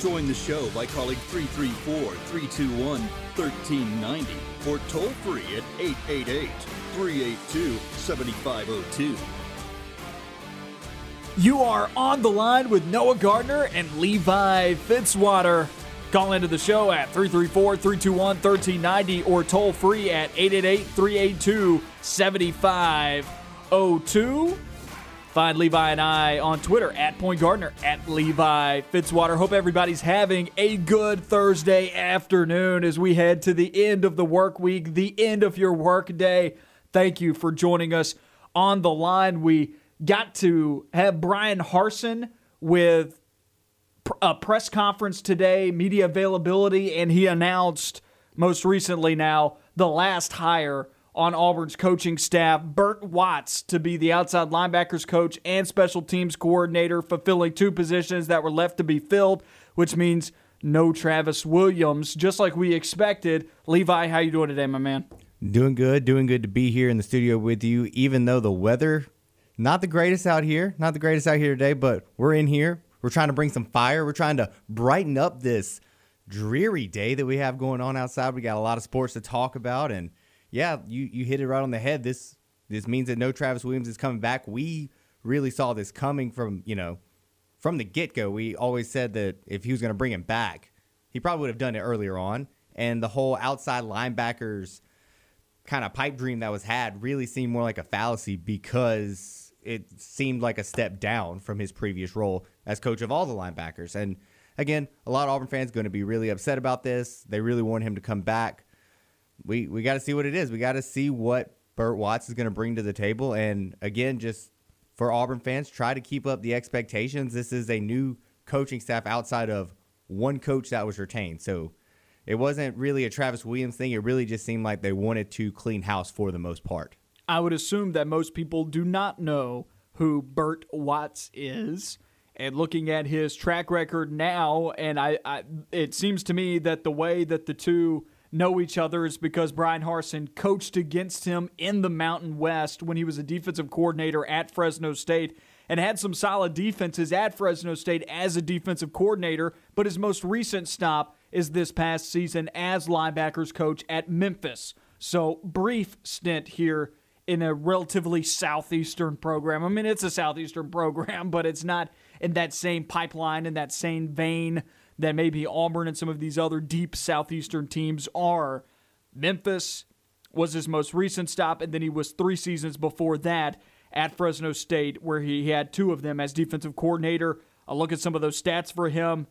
Join the show by calling 334 321 1390 or toll free at 888 382 7502. You are on the line with Noah Gardner and Levi Fitzwater. Call into the show at 334 321 1390 or toll free at 888 382 7502. Find Levi and I on Twitter at Point Gardner at Levi Fitzwater. Hope everybody's having a good Thursday afternoon as we head to the end of the work week, the end of your work day. Thank you for joining us on the line. We got to have Bryan Harsin with a press conference today, media availability, and he announced most recently now the last hire on Auburn's coaching staff, Bert Watts, to be the outside linebackers coach and special teams coordinator, fulfilling two positions that were left to be filled, which means no Travis Williams, just like we expected. Levi, how you doing today, my man? Doing good, doing good to be here in the studio with you, even though the weather not the greatest out here, not the greatest out here today, but we're in here. We're trying to bring some fire. We're trying to brighten up this dreary day that we have going on outside. We got a lot of sports to talk about, and yeah, you you hit it right on the head. This this means that no Travis Williams is coming back. We really saw this coming from you know from the get go. We always said that if he was going to bring him back, he probably would have done it earlier on. And the whole outside linebackers kind of pipe dream that was had really seemed more like a fallacy because it seemed like a step down from his previous role as coach of all the linebackers. And again, a lot of Auburn fans going to be really upset about this. They really want him to come back. We we got to see what it is. We got to see what Bert Watts is going to bring to the table. And again, just for Auburn fans, try to keep up the expectations. This is a new coaching staff outside of one coach that was retained. So it wasn't really a Travis Williams thing. It really just seemed like they wanted to clean house for the most part. I would assume that most people do not know who Bert Watts is. And looking at his track record now, and I, I, it seems to me that the way that the two know each other is because Bryan Harsin coached against him in the Mountain West when he was a defensive coordinator at Fresno State and had some solid defenses at Fresno State as a defensive coordinator. But his most recent stop is this past season as linebackers coach at Memphis. So, brief stint here in a relatively southeastern program. I mean, it's a southeastern program, but it's not in that same pipeline, in that same vein that maybe Auburn and some of these other deep southeastern teams are. Memphis was his most recent stop, and then he was three seasons before that at Fresno State, where he had two of them as defensive coordinator. I'll look at some of those stats for him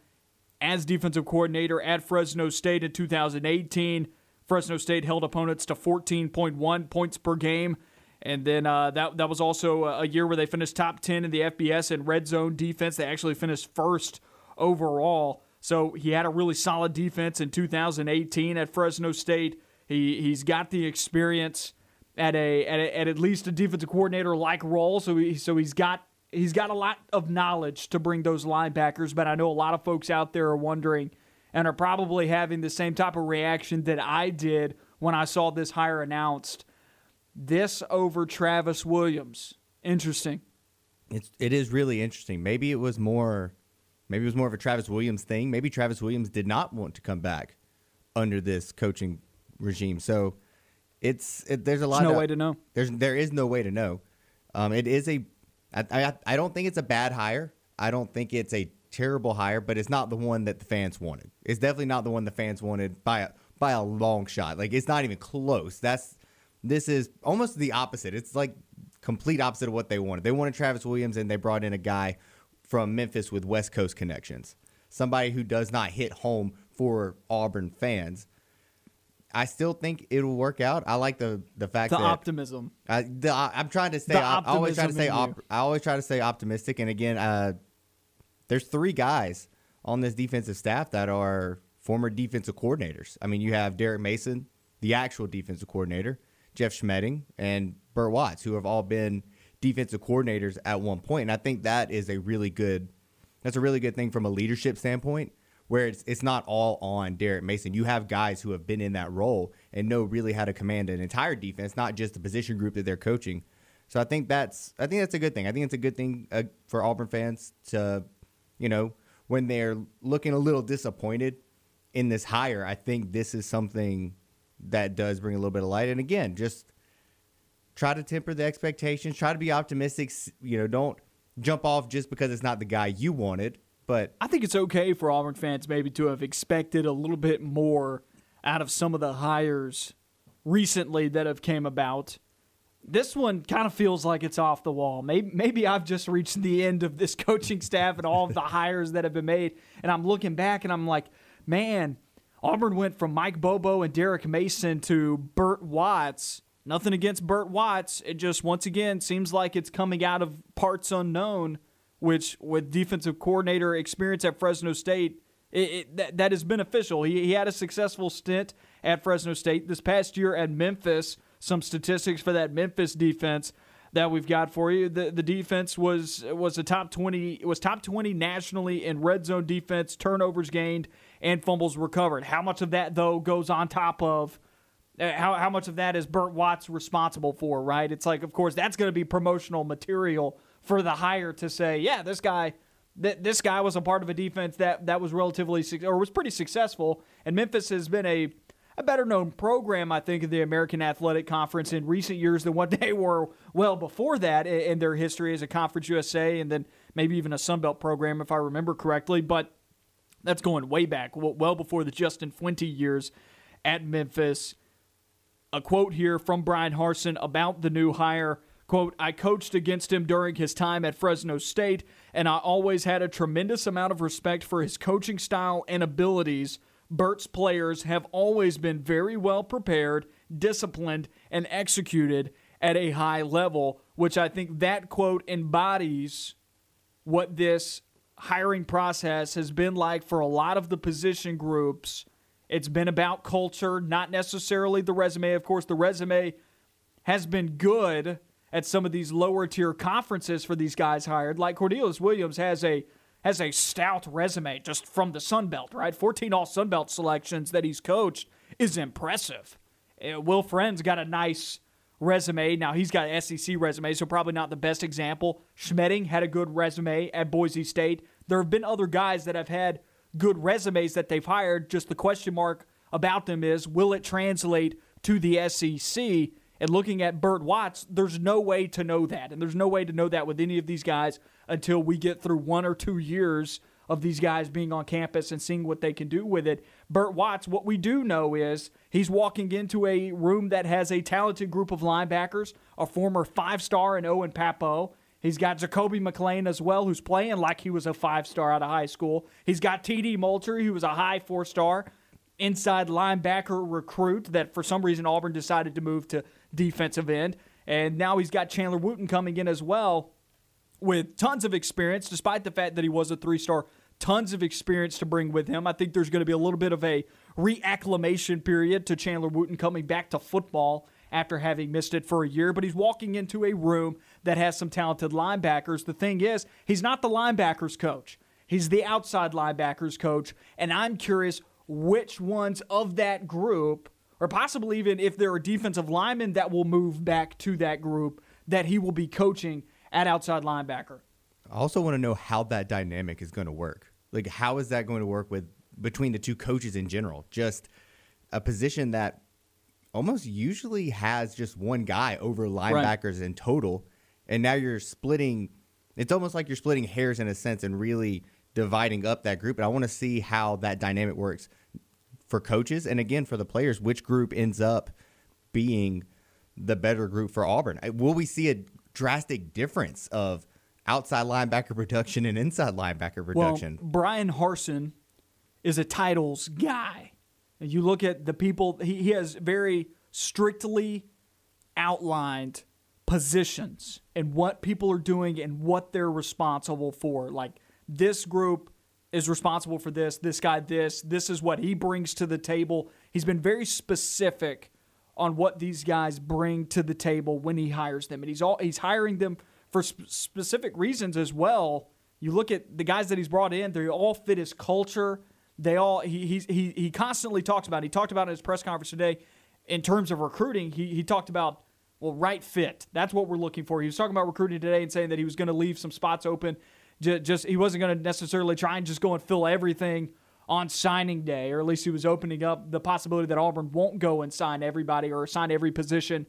as defensive coordinator at Fresno State in 2018. Fresno State held opponents to 14.1 points per game. And then uh, that that was also a year where they finished top 10 in the FBS in red zone defense. They actually finished first overall. So he had a really solid defense in 2018 at Fresno State. He he's got the experience at a at, a, at, at least a defensive coordinator like role. So he so he's got he's got a lot of knowledge to bring those linebackers. But I know a lot of folks out there are wondering and are probably having the same type of reaction that I did when I saw this hire announced. This over Travis Williams. Interesting. It's it is really interesting. Maybe it was more maybe it was more of a Travis Williams thing. Maybe Travis Williams did not want to come back under this coaching regime. So it's it, there's a lot. There's no of, way to know. There's there is no way to know. Um, it is a. I, I I don't think it's a bad hire. I don't think it's a terrible hire, but it's not the one that the fans wanted. It's definitely not the one the fans wanted by a by a long shot. Like it's not even close. That's this is almost the opposite. It's like complete opposite of what they wanted. They wanted Travis Williams and they brought in a guy from Memphis with West Coast connections. Somebody who does not hit home for Auburn fans. I still think it'll work out. I like the the fact the that optimism. I, the, I'm trying to stay. The I always try to stay. Op, I always try to stay optimistic. And again, uh, there's three guys on this defensive staff that are former defensive coordinators. I mean, you have Derek Mason, the actual defensive coordinator, Jeff Schmedding, and Bert Watts, who have all been defensive coordinators at one point. And I think that is a really good that's a really good thing from a leadership standpoint where it's it's not all on Derek Mason. You have guys who have been in that role and know really how to command an entire defense, not just the position group that they're coaching. So I think that's I think that's a good thing. I think it's a good thing uh, for Auburn fans to, you know, when they're looking a little disappointed in this hire. I think this is something that does bring a little bit of light. And again, just try to temper the expectations. Try to be optimistic. You know, don't jump off just because it's not the guy you wanted. But I think it's okay for Auburn fans maybe to have expected a little bit more out of some of the hires recently that have came about. This one kind of feels like it's off the wall. Maybe maybe I've just reached the end of this coaching staff and all of the hires that have been made, and I'm looking back and I'm like, man, Auburn went from Mike Bobo and Derek Mason to Bert Watts. Nothing against Bert Watts. It just once again seems like it's coming out of parts unknown which with defensive coordinator experience at Fresno State, it, it, that, that is beneficial. He, he had a successful stint at Fresno State this past year at Memphis. Some statistics for that Memphis defense that we've got for you. The the defense was was a top twenty was top twenty nationally in red zone defense, turnovers gained, and fumbles recovered. How much of that though goes on top of Uh, how how much of that is Bert Watts responsible for? Right? It's like, of course, that's going to be promotional material for the hire to say, yeah, this guy that this guy was a part of a defense that that was relatively or was pretty successful. And Memphis has been a a better known program, I think, in the American Athletic Conference in recent years than what they were well before that in their history as a Conference USA and then maybe even a Sun Belt program, if I remember correctly. But that's going way back, well, well before the Justin Fuente years at Memphis. A quote here from Bryan Harsin about the new hire. Quote, I coached against him during his time at Fresno State, and I always had a tremendous amount of respect for his coaching style and abilities. Bert's players have always been very well prepared, disciplined, and executed at a high level, which I think that quote embodies what this hiring process has been like for a lot of the position groups. It's been about culture, not necessarily the resume. Of course, the resume has been good at some of these lower tier conferences for these guys hired. Like Cornelius Williams has a has a stout resume just from the Sun Belt, right? 14 all Sun Belt selections that he's coached is impressive. Uh, Will Friend's got a nice resume. Now he's got an SEC resume, so probably not the best example. Schmedding had a good resume at Boise State. There have been other guys that have had good resumes that they've hired. Just the question mark about them is will it translate to the SEC? And looking at Bert Watts, there's no way to know that. And there's no way to know that with any of these guys until we get through one or two years of these guys being on campus and seeing what they can do with it. Bert Watts, what we do know is he's walking into a room that has a talented group of linebackers, a former five star in Owen Pappoe. He's got Zakoby McClain as well, who's playing like he was a five star out of high school. He's got TD Moultrie, who was a high four star inside linebacker recruit that for some reason Auburn decided to move to defensive end. And now he's got Chandler Wooten coming in as well with tons of experience, despite the fact that he was a three star, tons of experience to bring with him. I think there's going to be a little bit of a reacclimation period to Chandler Wooten coming back to football after having missed it for a year, but he's walking into a room that has some talented linebackers. The thing is, he's not the linebackers coach. He's the outside linebackers coach, and I'm curious which ones of that group or possibly even if there are defensive linemen that will move back to that group that he will be coaching at outside linebacker. I also want to know how that dynamic is going to work. Like, how is that going to work with between the two coaches in general? Just a position that almost usually has just one guy over linebackers right. in total, and now you're splitting. It's almost like you're splitting hairs in a sense and really dividing up that group. And I want to see how that dynamic works for coaches and again for the players, which group ends up being the better group for Auburn? Will we see a drastic difference of outside linebacker production and inside linebacker production? Well, Bryan Harsin is a titles guy. You look at the people, he, he has very strictly outlined positions and what people are doing and what they're responsible for. Like this group is responsible for this, this guy, this. This is what he brings to the table. He's been very specific on what these guys bring to the table when he hires them, and he's all he's hiring them for sp- specific reasons as well. You look at the guys that he's brought in; they all fit his culture. They all he he he constantly talks about. It. He talked about in his press conference today in terms of recruiting. He he talked about well, right fit. That's what we're looking for. He was talking about recruiting today and saying that he was going to leave some spots open. Just, just he wasn't going to necessarily try and just go and fill everything on signing day, or at least he was opening up the possibility that Auburn won't go and sign everybody or sign every position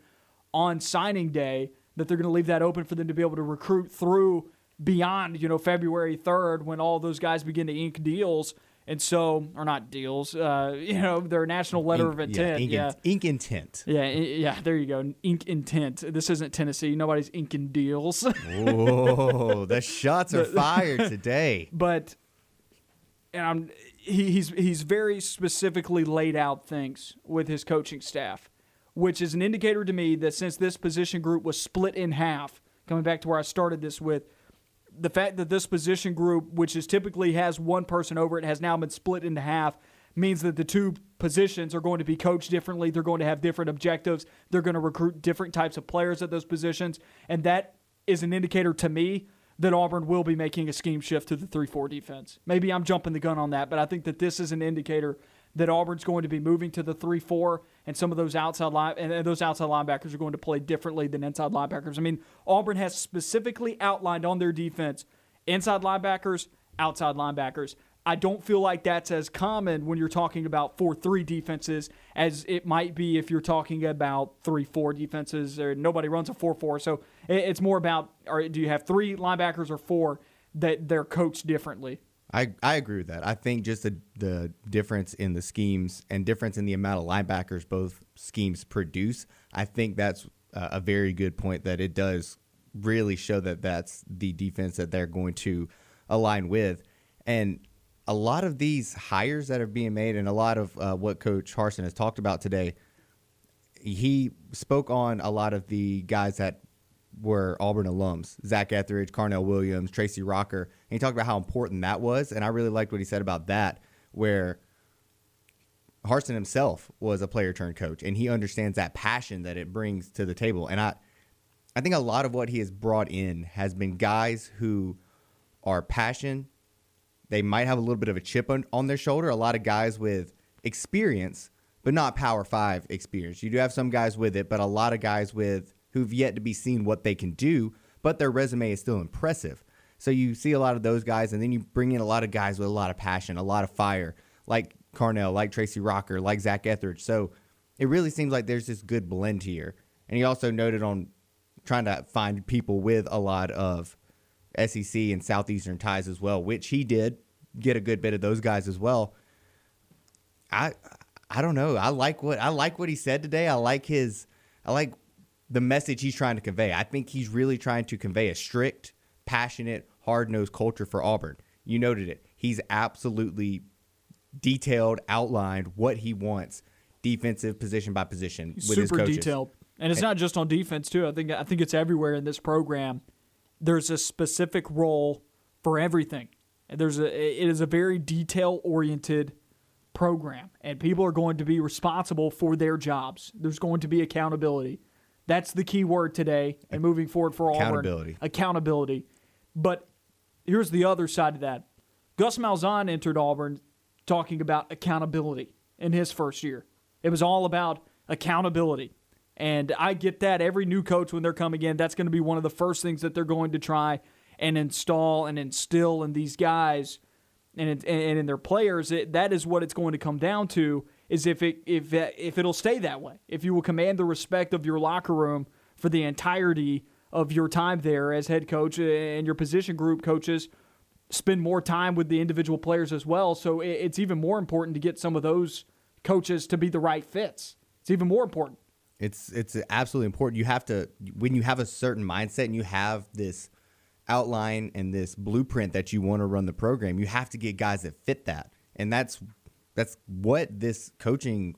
on signing day. That they're going to leave that open for them to be able to recruit through beyond you know February 3rd when all those guys begin to ink deals. And so, or not deals, uh, you know, their national letter ink, of intent. Yeah, ink, yeah. ink intent. Yeah, yeah, there you go. Ink intent. This isn't Tennessee. Nobody's inking deals. Whoa, the shots are fired today. but and I'm he, he's he's very specifically laid out things with his coaching staff, which is an indicator to me that since this position group was split in half, coming back to where I started this with, the fact that this position group, which is typically has one person over it, has now been split into half, means that the two positions are going to be coached differently. They're going to have different objectives. They're going to recruit different types of players at those positions, and that is an indicator to me that Auburn will be making a scheme shift to the 3 4 defense. Maybe I'm jumping the gun on that, but I think that this is an indicator that Auburn's going to be moving to the 3 4, and some of those outside line, and those outside linebackers are going to play differently than inside linebackers. I mean, Auburn has specifically outlined on their defense inside linebackers, outside linebackers. I don't feel like that's as common when you're talking about 4 3 defenses as it might be if you're talking about 3 4 defenses. Or nobody runs a 4 4. So it's more about or do you have three linebackers or four that they're coached differently? I, I agree with that. I think just the, the difference in the schemes and difference in the amount of linebackers both schemes produce, I think that's a very good point that it does really show that that's the defense that they're going to align with. And a lot of these hires that are being made and a lot of uh, what Coach Harsin has talked about today, he spoke on a lot of the guys that were Auburn alums Zach Etheridge, Carnell Williams, Tracy Rocker. And he talked about how important that was. And I really liked what he said about that, where Harsin himself was a player turned coach and he understands that passion that it brings to the table. And I, I think a lot of what he has brought in has been guys who are passion they might have a little bit of a chip on, on their shoulder. A lot of guys with experience, but not Power Five experience. You do have some guys with it, but a lot of guys with who've yet to be seen what they can do, but their resume is still impressive. So you see a lot of those guys, and then you bring in a lot of guys with a lot of passion, a lot of fire, like Carnell, like Tracy Rocker, like Zach Etheridge. So it really seems like there's this good blend here. And he also noted on trying to find people with a lot of SEC and Southeastern ties as well, which he did get a good bit of those guys as well. I I don't know. I like what I like what he said today. I like his I like the message he's trying to convey. I think he's really trying to convey a strict, passionate, hard-nosed culture for Auburn. You noted it. He's absolutely detailed, outlined what he wants, defensive position by position with Super his coaches. detailed. And it's not just on defense too. I think I think it's everywhere in this program there's a specific role for everything. And there's a it is a very detail oriented program and people are going to be responsible for their jobs. There's going to be accountability. That's the key word today and moving forward for Accountability. Auburn. Accountability. But here's the other side of that. Gus Malzahn entered Auburn talking about accountability in his first year. It was all about accountability. And I get that every new coach, when they're coming in, that's going to be one of the first things that they're going to try and install and instill in these guys and it, and in their players. It, that is what it's going to come down to. Is if it if if it'll stay that way. If you will command the respect of your locker room for the entirety of your time there as head coach uh, and your position group coaches spend more time with the individual players as well. So it's even more important to get some of those coaches to be the right fits. It's even more important. It's it's absolutely important. You have to when you have a certain mindset and you have this outline and this blueprint that you want to run the program, you have to get guys that fit that. And that's that's what this coaching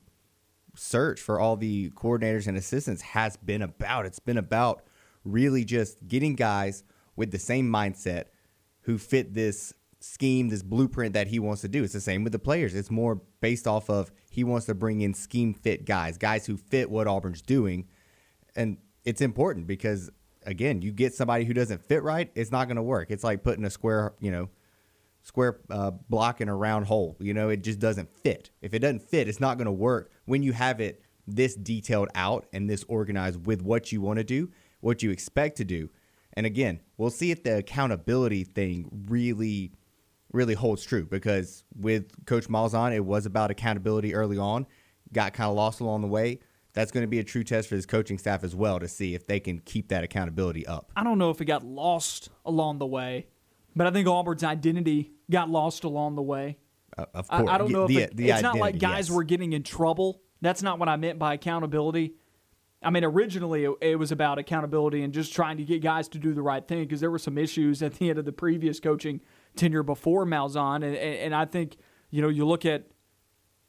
search for all the coordinators and assistants has been about. It's been about really just getting guys with the same mindset who fit this scheme, this blueprint that he wants to do. It's the same with the players. It's more based off of He wants to bring in scheme fit guys, guys who fit what Auburn's doing. And it's important because again, you get somebody who doesn't fit right, it's not going to work. It's like putting a square, you know, square uh, block in a round hole. You know, it just doesn't fit. If it doesn't fit, it's not going to work when you have it this detailed out and this organized with what you want to do, what you expect to do. And again, we'll see if the accountability thing really, really holds true because with Coach Malzahn, it was about accountability early on, got kind of lost along the way. That's going to be a true test for his coaching staff as well to see if they can keep that accountability up. I don't know if it got lost along the way, but I think Auburn's identity got lost along the way. Uh, of course. I, I don't know the, if it, the it's not like guys yes. were getting in trouble. That's not what I meant by accountability. I mean, originally it, it was about accountability and just trying to get guys to do the right thing because there were some issues at the end of the previous coaching tenure before Malzahn, and, and, and I think you know you look at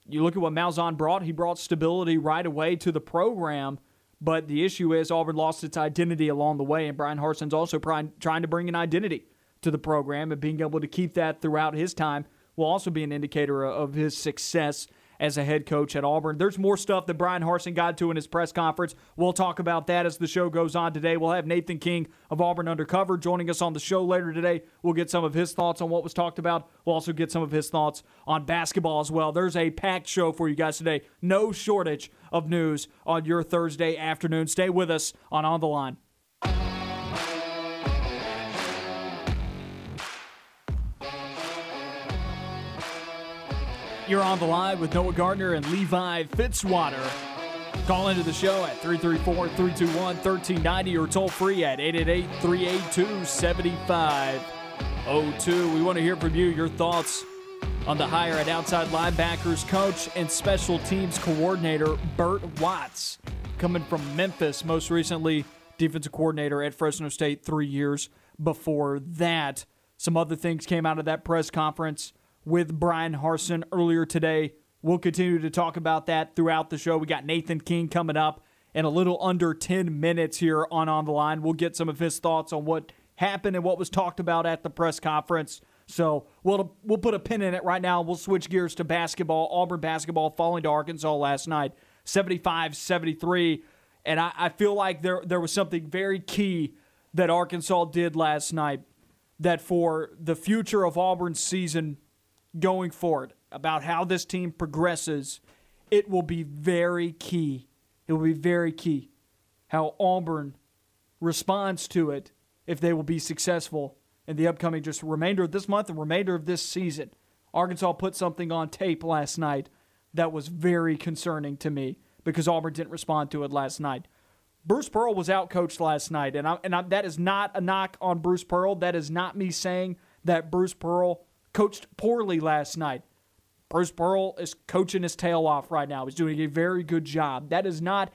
you look at what Malzahn brought. He brought stability right away to the program. But the issue is Auburn lost its identity along the way, and Bryan Harsin's also trying trying to bring an identity to the program, and being able to keep that throughout his time will also be an indicator of his success as a head coach at Auburn. There's more stuff that Bryan Harsin got to in his press conference. We'll talk about that as the show goes on today. We'll have Nathan King of Auburn Undercover joining us on the show later today. We'll get some of his thoughts on what was talked about. We'll also get some of his thoughts on basketball as well. There's a packed show for you guys today. No shortage of news on your Thursday afternoon. Stay with us on On the Line. You're on the line with Noah Gardner and Levi Fitzwater. Call into the show at 334 321 1390 or toll free at 888 382 7502. We want to hear from you your thoughts on the hire at outside linebackers coach and special teams coordinator Bert Watts, coming from Memphis, most recently defensive coordinator at Fresno State three years before that. Some other things came out of that press conference with Bryan Harsin earlier today. We'll continue to talk about that throughout the show. We got Nathan King coming up in a little under 10 minutes here on On the Line. We'll get some of his thoughts on what happened and what was talked about at the press conference. So we'll we'll put a pin in it right now. We'll switch gears to basketball. Auburn basketball falling to Arkansas last night, 75-73. And I, I feel like there there was something very key that Arkansas did last night that for the future of Auburn's season going forward about how this team progresses, it will be very key. It will be very key how Auburn responds to it if they will be successful in the upcoming just remainder of this month and remainder of this season. Arkansas put something on tape last night that was very concerning to me because Auburn didn't respond to it last night. Bruce Pearl was out coached last night, and I, and I, that is not a knock on Bruce Pearl. That is not me saying that Bruce Pearl coached poorly last night. Bruce Pearl is coaching his tail off right now. He's doing a very good job. That is not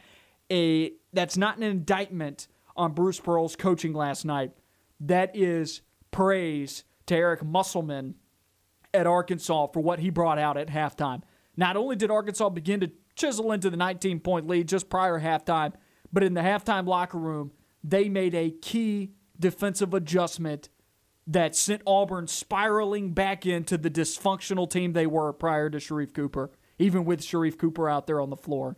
a that's not an indictment on Bruce Pearl's coaching last night. That is praise to Eric Musselman at Arkansas for what he brought out at halftime. Not only did Arkansas begin to chisel into the 19 point lead just prior halftime, but in the halftime locker room, they made a key defensive adjustment that sent Auburn spiraling back into the dysfunctional team they were prior to Sharife Cooper, even with Sharife Cooper out there on the floor.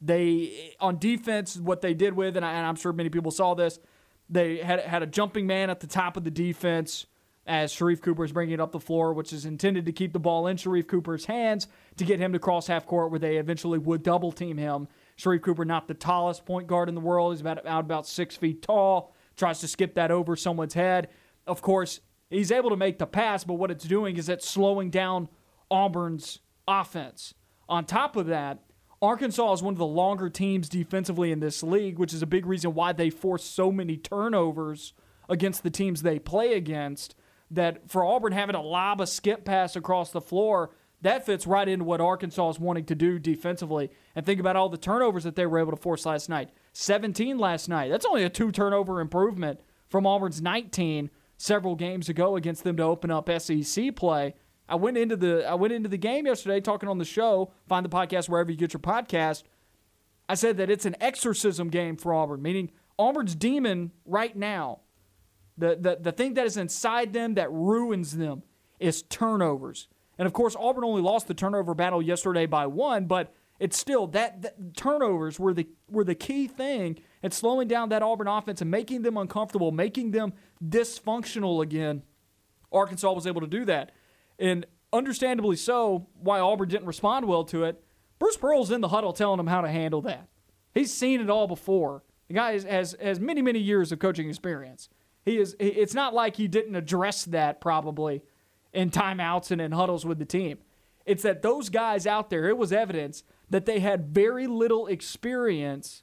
They on defense, what they did with, and, I, am sure many people saw this, they had had a jumping man at the top of the defense as Sharife Cooper is bringing it up the floor, which is intended to keep the ball in Sharife Cooper's hands to get him to cross half court, where they eventually would double team him. Sharife Cooper, not the tallest point guard in the world, he's about out about six feet tall. Tries to skip that over someone's head. Of course, he's able to make the pass, but what it's doing is it's slowing down Auburn's offense. On top of that, Arkansas is one of the longer teams defensively in this league, which is a big reason why they force so many turnovers against the teams they play against. That for Auburn having to lob a skip pass across the floor, that fits right into what Arkansas is wanting to do defensively. And think about all the turnovers that they were able to force last night 17 last night. That's only a two turnover improvement from Auburn's 19 several games ago against them to open up SEC play. I went into the I went into the game yesterday talking on the show. Find the podcast wherever you get your podcast. I said that it's an exorcism game for Auburn, meaning Auburn's demon right now, the the, the thing that is inside them that ruins them is turnovers. And of course, Auburn only lost the turnover battle yesterday by one, but it's still that, that turnovers were the were the key thing in slowing down that Auburn offense and making them uncomfortable, making them dysfunctional again. Arkansas was able to do that. And understandably so, why Auburn didn't respond well to it. Bruce Pearl's in the huddle telling them how to handle that. He's seen it all before. The guy has, has, has many, many years of coaching experience. He is. It's not like he didn't address that probably in timeouts and in huddles with the team. It's that those guys out there, it was evidence that they had very little experience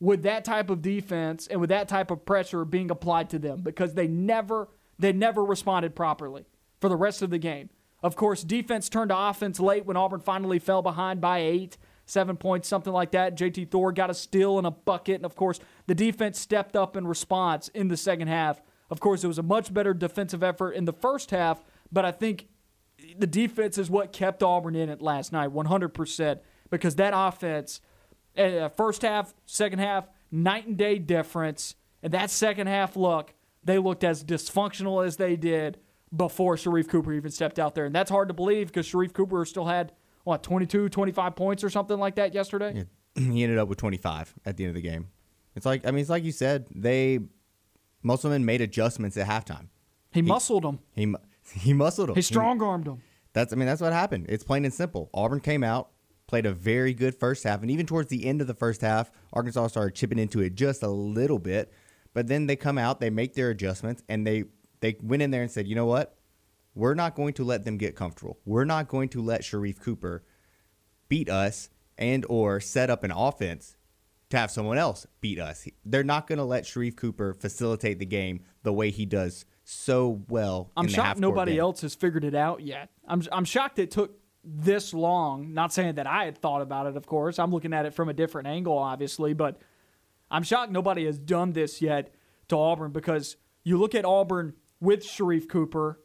with that type of defense and with that type of pressure being applied to them because they never they never responded properly for the rest of the game. Of course, defense turned to offense late when Auburn finally fell behind by eight, seven points, something like that. JT Thor got a steal and a bucket. And of course, the defense stepped up in response in the second half. Of course, it was a much better defensive effort in the first half, but I think the defense is what kept Auburn in it last night, 100%, because that offense, uh, first half, second half, night and day difference. And that second half look, they looked as dysfunctional as they did before Sharife Cooper even stepped out there. And that's hard to believe because Sharife Cooper still had, what, 22, 25 points or something like that yesterday? Yeah. he ended up with 25 at the end of the game. It's like, I mean, it's like you said, they, Musselman made adjustments at halftime. He, he muscled them. He, he muscled them. He strong armed them. That's, I mean, that's what happened. It's plain and simple. Auburn came out, played a very good first half, and even towards the end of the first half, Arkansas started chipping into it just a little bit. But then they come out, they make their adjustments, and they they went in there and said, you know what? We're not going to let them get comfortable. We're not going to let Sharife Cooper beat us and or set up an offense to have someone else beat us. They're not going to let Sharife Cooper facilitate the game the way he does so well. I'm shocked nobody game. else has figured it out yet. I'm I'm shocked it took this long. Not saying that I had thought about it, of course. I'm looking at it from a different angle, obviously, but I'm shocked nobody has done this yet to Auburn because you look at Auburn with Sharife Cooper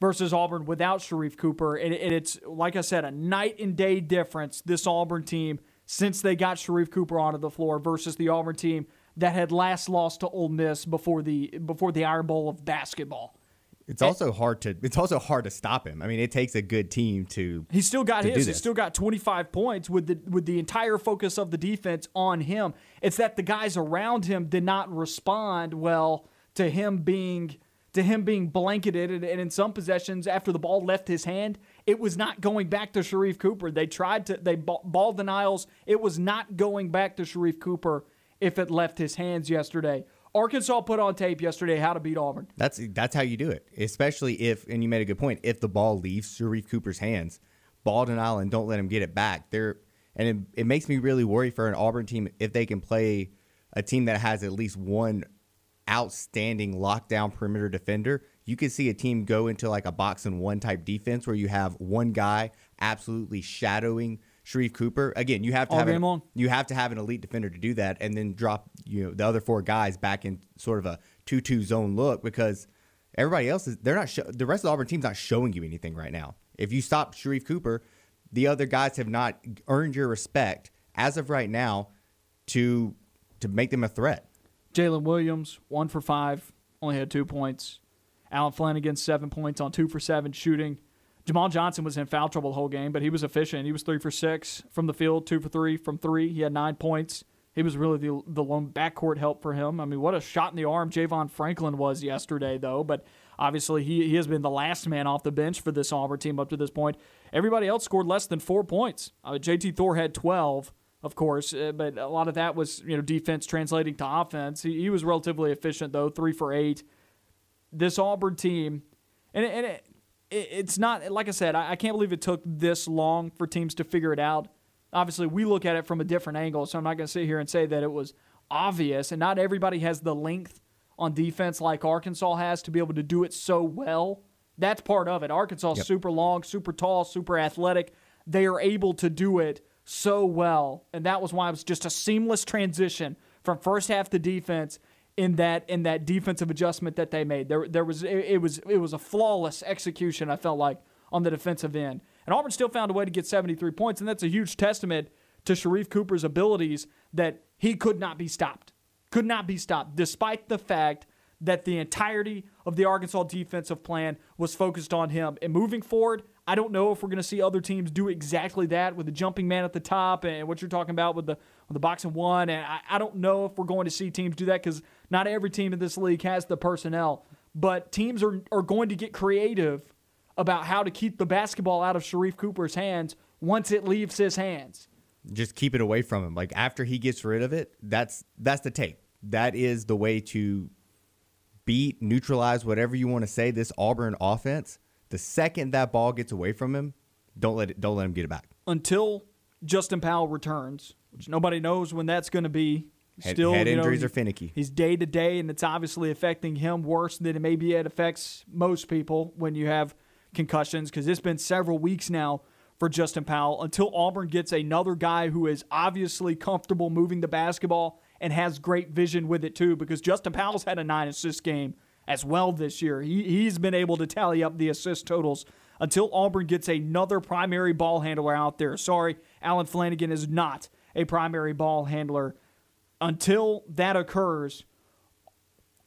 versus Auburn without Sharife Cooper. And, it's, like I said, a night and day difference, this Auburn team, since they got Sharife Cooper onto the floor versus the Auburn team that had last lost to Ole Miss before the before the Iron Bowl of basketball. It's also hard to it's also hard to stop him. I mean, it takes a good team to. He still got his. He still got 25 points with the with the entire focus of the defense on him. It's that the guys around him did not respond well to him being to him being blanketed. And, and, in some possessions, after the ball left his hand, it was not going back to Sharife Cooper. They tried to, they ball denials. It was not going back to Sharife Cooper if it left his hands yesterday. Arkansas put on tape yesterday how to beat Auburn. That's that's how you do it, especially if, and you made a good point, if the ball leaves Sharife Cooper's hands, ball denial and don't let him get it back. There, and it, it makes me really worry for an Auburn team if they can play a team that has at least one outstanding lockdown perimeter defender, you could see a team go into like a box and one type defense where you have one guy absolutely shadowing Sharife Cooper. Again, you have to All have game an, long. you have to have an elite defender to do that, and then drop you know the other four guys back in sort of a two-two zone look because everybody else is they're not show, the rest of the Auburn team's not showing you anything right now. If you stop Sharife Cooper, the other guys have not earned your respect as of right now to to make them a threat. Jalen Williams, one for five, only had two points. Allen Flanigan seven points on two for seven shooting. Jamal Johnson was in foul trouble the whole game, but he was efficient. He was three for six from the field, two for three from three. He had nine points. He was really the, the lone backcourt help for him. I mean, what a shot in the arm Javon Franklin was yesterday, though. But obviously, he, he has been the last man off the bench for this Auburn team up to this point. Everybody else scored less than four points. Uh, JT Thor had 12 of course, uh, but a lot of that was you know defense translating to offense. He, he was relatively efficient though, three for eight. This Auburn team, and, and it, it's not like I said, I, can't believe it took this long for teams to figure it out. Obviously, we look at it from a different angle, so I'm not going to sit here and say that it was obvious. And not everybody has the length on defense like Arkansas has to be able to do it so well. That's part of it. Arkansas yep. super long, super tall, super athletic. They are able to do it so well, and that was why it was just a seamless transition from first half to defense in that in that defensive adjustment that they made. There there was it, it, was it was a flawless execution. I felt like on the defensive end, and Auburn still found a way to get 73 points, and that's a huge testament to Sharife Cooper's abilities that he could not be stopped, could not be stopped, despite the fact that the entirety of the Arkansas defensive plan was focused on him. And moving forward, I don't know if we're going to see other teams do exactly that with the jumping man at the top and what you're talking about with the with the box and one. And I, I don't know if we're going to see teams do that because not every team in this league has the personnel. But teams are, are going to get creative about how to keep the basketball out of Sharife Cooper's hands once it leaves his hands. Just keep it away from him. Like after he gets rid of it, that's that's the tape. That is the way to beat, neutralize, whatever you want to say. This Auburn offense. The second that ball gets away from him, don't let it. Don't let him get it back until Justin Powell returns, which nobody knows when that's going to be. Still, head, injuries know, are finicky. He's day to day, and it's obviously affecting him worse than it maybe it affects most people when you have concussions. Because it's been several weeks now for Justin Powell until Auburn gets another guy who is obviously comfortable moving the basketball and has great vision with it too. Because Justin Powell's had a nine assist game as well this year. He, he's been able to tally up the assist totals until Auburn gets another primary ball handler out there. Sorry, Allen Flanigan is not a primary ball handler until that occurs,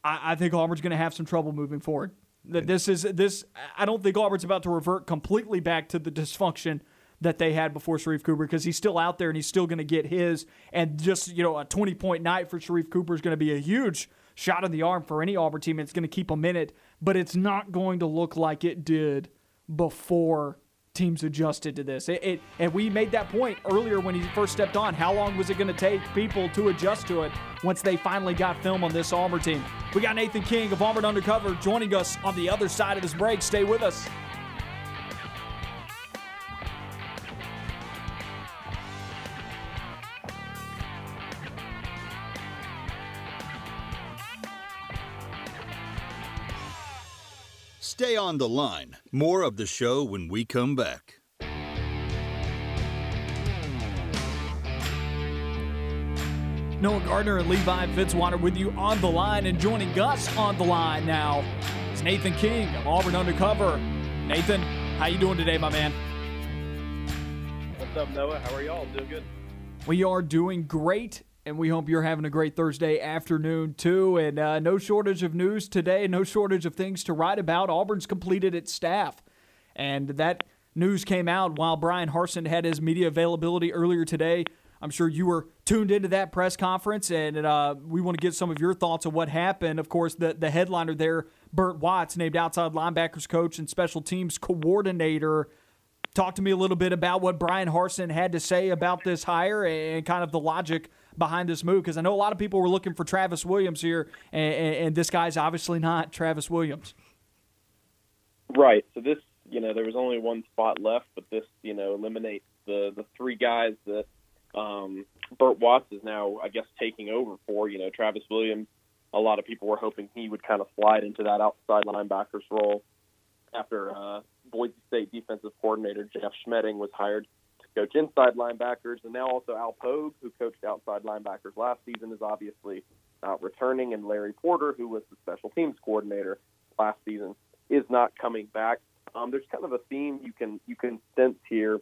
I, I think Auburn's going to have some trouble moving forward. This is this. I don't think Auburn's about to revert completely back to the dysfunction that they had before Sharife Cooper because he's still out there and he's still going to get his. And just you know, a 20 point night for Sharife Cooper is going to be a huge shot in the arm for any Auburn team. It's going to keep them in it, but it's not going to look like it did before teams adjusted to this. It, it, and we made that point earlier when he first stepped on. How long was it going to take people to adjust to it once they finally got film on this Auburn team? We got Nathan King of Auburn Undercover joining us on the other side of this break. Stay with us. Stay on the line. More of the show when we come back. Noah Gardner and Levi Fitzwater with you on the line and joining Gus on the line now is Nathan King of Auburn Undercover. Nathan, how you doing today, my man? What's up, Noah? How are y'all? Doing good. We are doing great, and we hope you're having a great Thursday afternoon too. And uh, no shortage of news today, no shortage of things to write about. Auburn's completed its staff, and that news came out while Bryan Harsin had his media availability earlier today. I'm sure you were tuned into that press conference, and uh, we want to get some of your thoughts on what happened. Of course, the, the headliner there, Bert Watts, named outside linebackers coach and special teams coordinator. Talk to me a little bit about what Bryan Harsin had to say about this hire and kind of the logic behind this move, because I know a lot of people were looking for Travis Williams here, and, and this guy's obviously not Travis Williams. Right. So this, you know, there was only one spot left, but this, you know, eliminates the the three guys that um, Bert Watts is now, I guess, taking over for. You know, Travis Williams. A lot of people were hoping he would kind of slide into that outside linebackers role after uh, Boise State defensive coordinator Jeff Schmedding was hired coach inside linebackers, and now also Al Pogue, who coached outside linebackers last season, is obviously not returning, and Larry Porter, who was the special teams coordinator last season, is not coming back. Um, there's kind of a theme you can you can sense here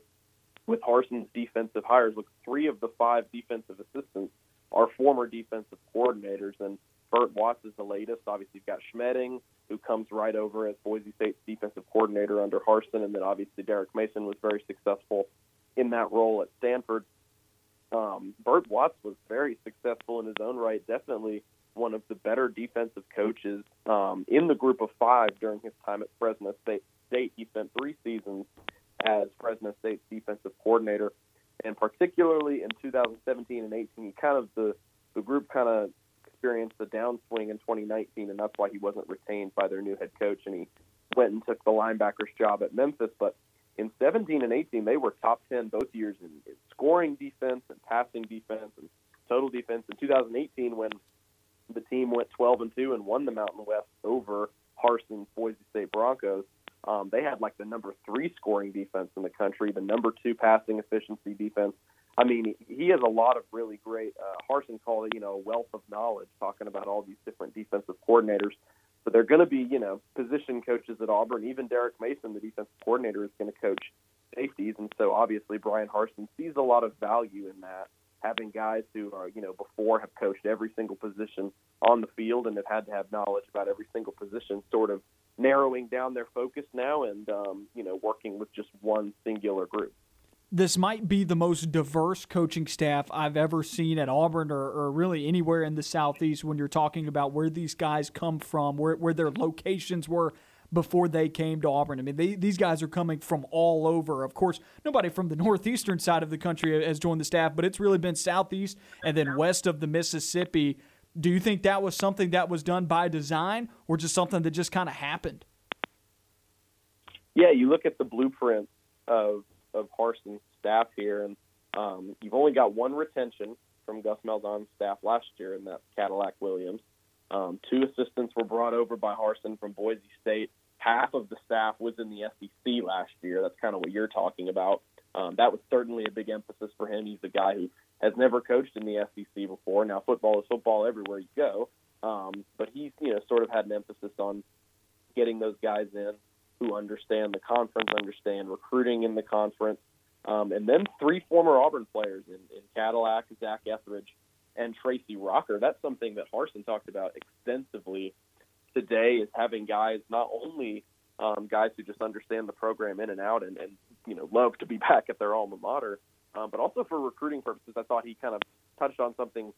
with Harsin's defensive hires. Look, three of the five defensive assistants are former defensive coordinators, and Bert Watts is the latest. Obviously, you've got Schmedding, who comes right over as Boise State's defensive coordinator under Harsin, and then obviously Derek Mason was very successful in that role at Stanford. Um, Bert Watts was very successful in his own right, definitely one of the better defensive coaches um, in the group of five during his time at Fresno State. State. He spent three seasons as Fresno State's defensive coordinator, and particularly in 2017 and 18, he kind of the the group kind of experienced a downswing in 2019, and that's why he wasn't retained by their new head coach, and he went and took the linebackers job at Memphis. But in 17 and 18, they were top 10 both years in, in scoring defense and passing defense and total defense. In 2018, when the team went 12 and 2 and won the Mountain West over Harsin Boise State Broncos, um, they had like the number three scoring defense in the country, the number two passing efficiency defense. I mean, he has a lot of really great. Uh, Harsin called it, you know, wealth of knowledge, talking about all these different defensive coordinators. But they're going to be, you know, position coaches at Auburn. Even Derek Mason, the defensive coordinator, is going to coach safeties, and so obviously Bryan Harsin sees a lot of value in that. having guys who are, you know, before have coached every single position on the field and have had to have knowledge about every single position, sort of narrowing down their focus now and, um, you know, working with just one singular group. This might be the most diverse coaching staff I've ever seen at Auburn or, or really anywhere in the Southeast when you're talking about where these guys come from, where, where their locations were before they came to Auburn. I mean, they, these guys are coming from all over. Of course, nobody from the northeastern side of the country has joined the staff, but it's really been southeast and then west of the Mississippi. Do you think that was something that was done by design or just something that just kind of happened? Yeah, you look at the blueprint of of Harsin's staff here, and um, you've only got one retention from Gus Malzahn's staff last year, and that's Cadillac Williams. Um, two assistants were brought over by Harsin from Boise State. Half of the staff was in the SEC last year. That's kind of what you're talking about. Um, that was certainly a big emphasis for him. He's a guy who has never coached in the SEC before. Now, football is football everywhere you go, um, but he's you know sort of had an emphasis on getting those guys in who understand the conference, understand recruiting in the conference, um, and then three former Auburn players in, in Cadillac, Zac Etheridge, and Tracy Rocker. That's something that Harsin talked about extensively today is having guys not only um, guys who just understand the program in and out and, and you know love to be back at their alma mater, um, but also for recruiting purposes. I thought he kind of touched on something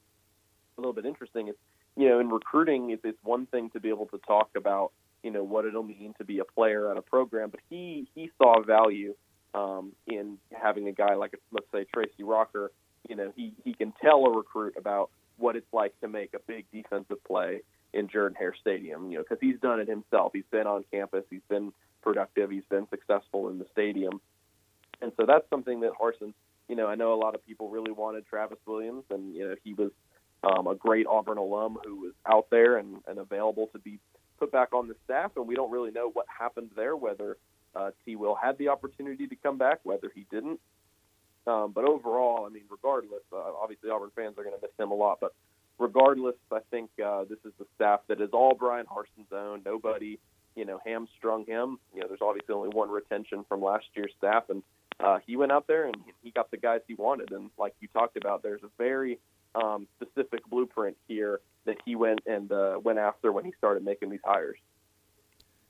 a little bit interesting. Is you know in recruiting, it's, it's one thing to be able to talk about you know what it'll mean to be a player at a program, but he he saw value um, in having a guy like let's say Tracy Rocker you know, he, he can tell a recruit about what it's like to make a big defensive play in Jordan Hare Stadium, you know, because he's done it himself. He's been on campus, he's been productive, he's been successful in the stadium. And so that's something that Harsin, you know, I know a lot of people really wanted Travis Williams, and, you know, he was um, a great Auburn alum who was out there and, and available to be put back on the staff. And we don't really know what happened there, whether uh, T. Will had the opportunity to come back, whether he didn't. Um, but overall, I mean, regardless, uh, obviously Auburn fans are going to miss him a lot. But regardless, I think uh, this is the staff that is all Bryan Harsin's own. Nobody, you know, hamstrung him. You know, there's obviously only one retention from last year's staff, and uh, he went out there and he got the guys he wanted. And like you talked about, there's a very um, specific blueprint here that he went and uh, went after when he started making these hires.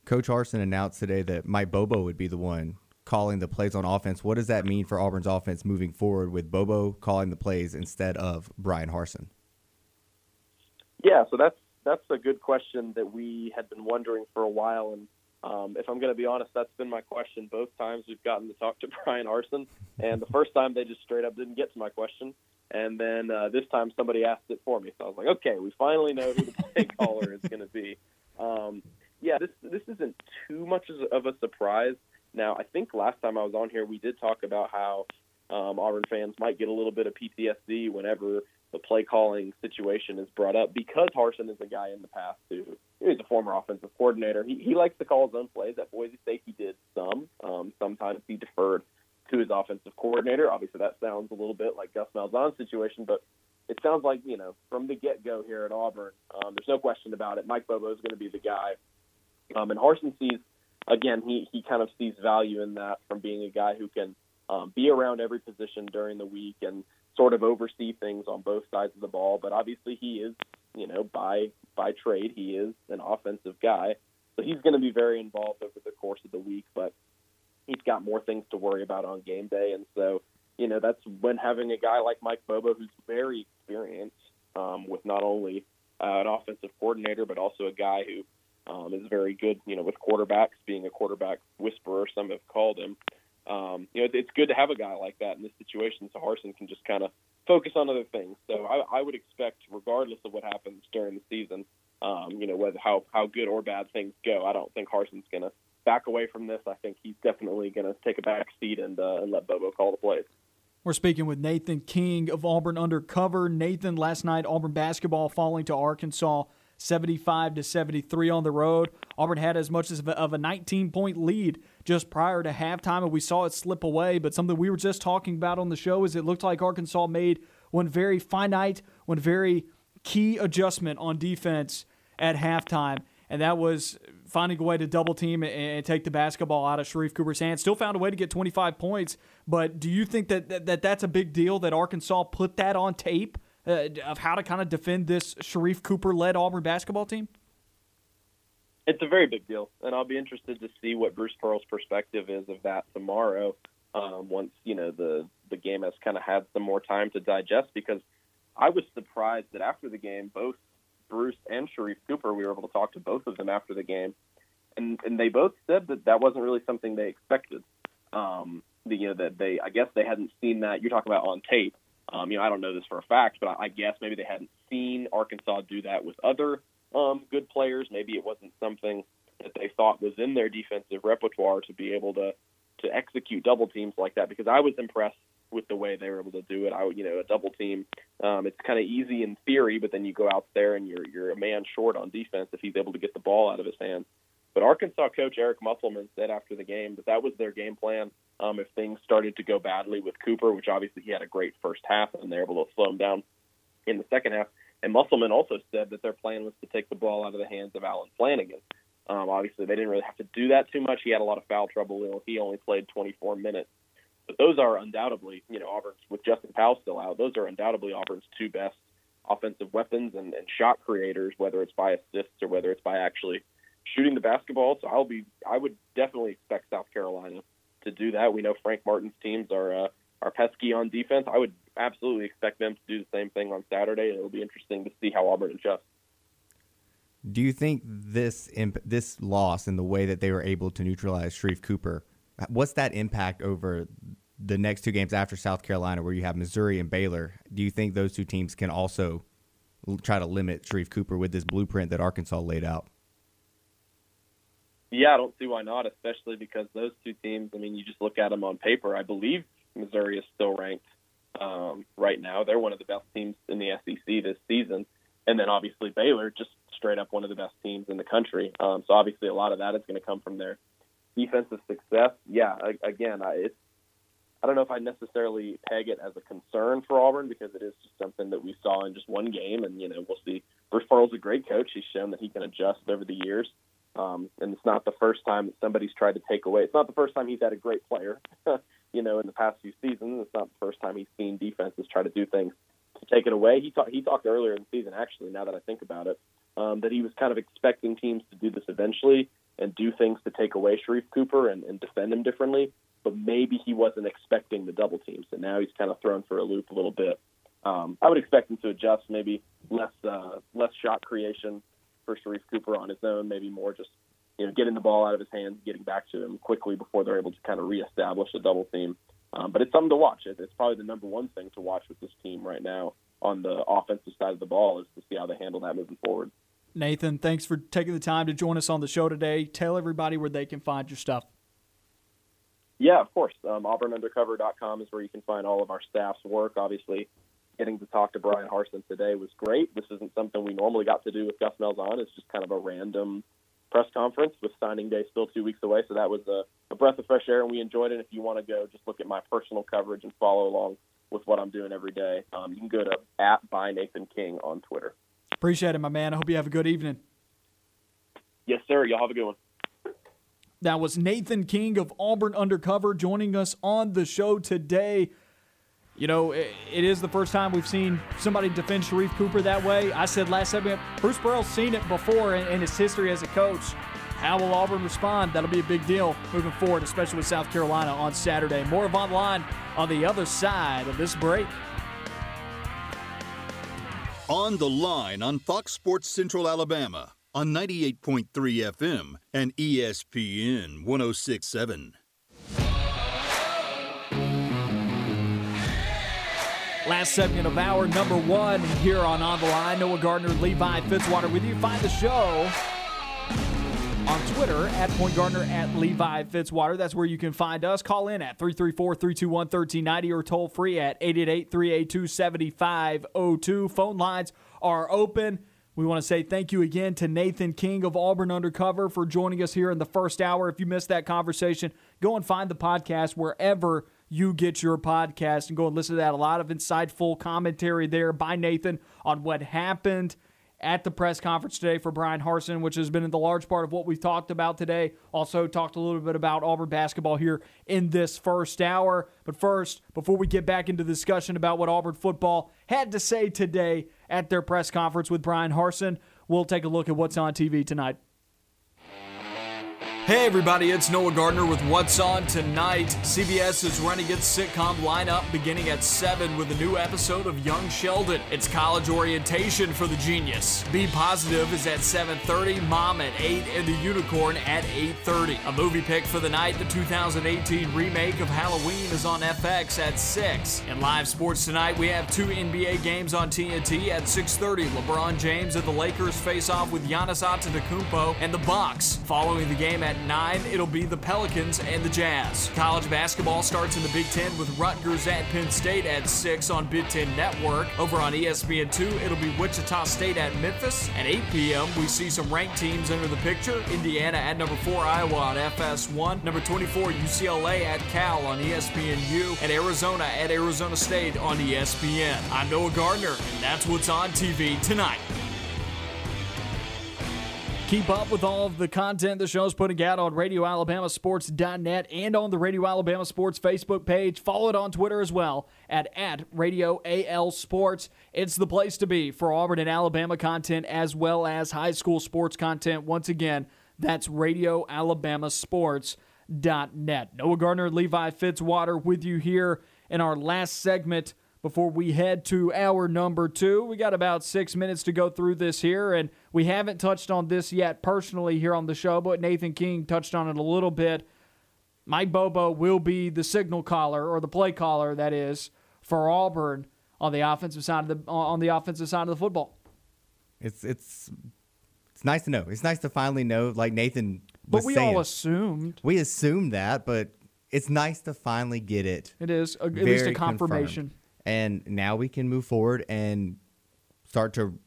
Coach Harsin announced today that Mike Bobo would be the one calling the plays on offense. What does that mean for Auburn's offense moving forward with Bobo calling the plays instead of Bryan Harsin? Yeah, so that's that's a good question that we had been wondering for a while, and um, if I'm going to be honest, that's been my question both times we've gotten to talk to Bryan Harsin. And the first time they just straight up didn't get to my question, and then uh, this time somebody asked it for me. So I was like, okay, we finally know who the play caller is going to be. Um, yeah, this this isn't too much of a surprise. Now, I think last time I was on here, we did talk about how um, Auburn fans might get a little bit of PTSD whenever the play calling situation is brought up because Harsin is a guy in the past who he's a former offensive coordinator. He, he likes to call his own plays. At Boise State, he did some. Um, sometimes he deferred to his offensive coordinator. Obviously, that sounds a little bit like Gus Malzahn's situation, but it sounds like you know from the get go here at Auburn, um, there's no question about it. Mike Bobo is going to be the guy, um, and Harsin sees again, he he kind of sees value in that from being a guy who can um, be around every position during the week and sort of oversee things on both sides of the ball. But obviously, he is, you know, by by trade, he is an offensive guy, so he's going to be very involved over the course of the week. But he's got more things to worry about on game day, and so you know that's when having a guy like Mike Bobo, who's very experienced um, with not only uh, an offensive coordinator but also a guy who um, is very good, you know, with quarterbacks, being a quarterback whisperer, some have called him. Um, you know, it's good to have a guy like that in this situation, so Harsin can just kind of focus on other things. So I, I would expect, regardless of what happens during the season, um, you know, whether how how good or bad things go, I don't think Harsin's going to back away from this. I think he's definitely going to take a back seat and, uh, and let Bobo call the plays. We're speaking with Nathan King of Auburn Undercover. Nathan, last night Auburn basketball falling to Arkansas 75 to 73 on the road. Auburn had as much as of a 19 point lead just prior to halftime, and we saw it slip away. But something we were just talking about on the show is it looked like Arkansas made one very finite, one very key adjustment on defense at halftime, and that was finding a way to double team and take the basketball out of Sharife Cooper's hands. Still found a way to get 25 points. But do you think that, that, that that's a big deal that Arkansas put that on tape uh, of how to kind of defend this Sharife Cooper led Auburn basketball team? It's a very big deal, and I'll be interested to see what Bruce Pearl's perspective is of that tomorrow. Um, once you know the the game has kind of had some more time to digest, because I was surprised that after the game, both Bruce and Sharife Cooper, we were able to talk to both of them after the game, and and they both said that that wasn't really something they expected. Um, the, you know that they, I guess they hadn't seen that. You're talking about on tape. Um, you know, I don't know this for a fact, but I, I guess maybe they hadn't seen Arkansas do that with other um, good players. Maybe it wasn't something that they thought was in their defensive repertoire to be able to to execute double teams like that. Because I was impressed with the way they were able to do it. I, you know, a double team, um, it's kind of easy in theory, but then you go out there and you're you're a man short on defense if he's able to get the ball out of his hands. But Arkansas coach Eric Musselman said after the game that that was their game plan. Um, if things started to go badly with Cooper, which obviously he had a great first half, and they're able to slow him down in the second half. And Musselman also said that their plan was to take the ball out of the hands of Allen Flanigan. Um, obviously, they didn't really have to do that too much. He had a lot of foul trouble. He only played 24 minutes. But those are undoubtedly, you know, Auburn's with Justin Powell still out. Those are undoubtedly Auburn's two best offensive weapons and, and shot creators, whether it's by assists or whether it's by actually shooting the basketball. So I'll be, I would definitely expect South Carolina to do that. We know Frank Martin's teams are uh, are pesky on defense. I would absolutely expect them to do the same thing on Saturday. It'll be interesting to see how Auburn adjusts. Do you think this imp- this loss and the way that they were able to neutralize Sharife Cooper, what's that impact over the next two games after South Carolina, where you have Missouri and Baylor? Do you think those two teams can also try to limit Sharife Cooper with this blueprint that Arkansas laid out? Yeah, I don't see why not, especially because those two teams. I mean, you just look at them on paper. I believe Missouri is still ranked um, right now. They're one of the best teams in the SEC this season, and then obviously Baylor, just straight up one of the best teams in the country. Um, so obviously, a lot of that is going to come from their defensive success. Yeah, again, I, it's I don't know if I necessarily peg it as a concern for Auburn because it is just something that we saw in just one game, and you know we'll see. Bruce Pearl's a great coach. He's shown that he can adjust over the years, um, and it's not the first time that somebody's tried to take away. It's not the first time he's had a great player. you know, in the past few seasons, it's not the first time he's seen defenses try to do things to take it away. He talked. He talked earlier in the season, actually. Now that I think about it, um, that he was kind of expecting teams to do this eventually and do things to take away Sharife Cooper and, and defend him differently but maybe he wasn't expecting the double teams, and now he's kind of thrown for a loop a little bit. Um, I would expect him to adjust, maybe less uh, less shot creation for Sharife Cooper on his own, maybe more just you know getting the ball out of his hands, getting back to him quickly before they're able to kind of reestablish a double team. Um, but it's something to watch. It's probably the number one thing to watch with this team right now on the offensive side of the ball is to see how they handle that moving forward. Nathan, thanks for taking the time to join us on the show today. Tell everybody where they can find your stuff. Yeah, of course. Um, AuburnUndercover.com is where you can find all of our staff's work. Obviously, getting to talk to Bryan Harsin today was great. This isn't something we normally got to do with Gus Malzahn. It's just kind of a random press conference with signing day still two weeks away. So that was a, a breath of fresh air, and we enjoyed it. If you want to go, just look at my personal coverage and follow along with what I'm doing every day. Um, you can go to at by Nathan King on Twitter. Appreciate it, my man. I hope you have a good evening. Yes, sir. Y'all have a good one. That was Nathan King of Auburn Undercover joining us on the show today. You know, it, it is the first time we've seen somebody defend Sharife Cooper that way. I said last segment, Bruce Pearl's seen it before in, in his history as a coach. How will Auburn respond? That'll be a big deal moving forward, especially with South Carolina on Saturday. More of online on the other side of this break. On the line on Fox Sports Central Alabama on 98.3 FM and ESPN 1067. Last segment of hour number one here on On the Line. Noah Gardner, Levi Fitzwater with you. Find the show Twitter at Point Gardner at Levi Fitzwater. That's where you can find us. Call in at 334 321 1390 or toll free at 888 382 7502. Phone lines are open. We want to say thank you again to Nathan King of Auburn Undercover for joining us here in the first hour. If you missed that conversation, go and find the podcast wherever you get your podcast and go and listen to that. A lot of insightful commentary there by Nathan on what happened at the press conference today for Bryan Harsin, which has been the large part of what we've talked about today. Also, talked a little bit about Auburn basketball here in this first hour. But first, before we get back into the discussion about what Auburn football had to say today at their press conference with Bryan Harsin, we'll take a look at what's on TV tonight. Hey everybody, it's Noah Gardner with What's On Tonight. CBS is running its sitcom lineup beginning at 7 with a new episode of Young Sheldon. It's college orientation for the genius. B Positive is at 7.30, Mom at 8, and The Unicorn at 8.30. A movie pick for the night, the 2018 remake of Halloween is on FX at 6. In live sports tonight, we have two NBA games on TNT at 6.30. LeBron James and the Lakers face off with Giannis Antetokounmpo and the Bucks. Following the game at 9, it'll be the Pelicans and the Jazz. College basketball starts in the Big Ten with Rutgers at Penn State at 6 on Big Ten Network. Over on ESPN2, it'll be Wichita State at Memphis. At 8 p.m., we see some ranked teams enter the picture. Indiana at number 4, Iowa on FS1. Number 24, UCLA at Cal on ESPNU. And Arizona at Arizona State on ESPN. I'm Noah Gardner, and that's what's on TV tonight. Keep up with all of the content the show's putting out on RadioAlabamaSports.net and on the Radio Alabama Sports Facebook page. Follow it on Twitter as well at, at Radio AL Sports. It's the place to be for Auburn and Alabama content as well as high school sports content. Once again, that's RadioAlabamaSports.net. Noah Gardner, Levi Fitzwater with you here in our last segment before we head to our number two. We got about six minutes to go through this here, and we haven't touched on this yet personally here on the show, but Nathan King touched on it a little bit. Mike Bobo will be the signal caller or the play caller, that is, for Auburn on the offensive side of the on the offensive side of the football. It's it's it's nice to know. It's nice to finally know, like Nathan. But we saying, all assumed we assumed that, but it's nice to finally get it. It is a, at least a confirmation. Confirmed. And now we can move forward and start to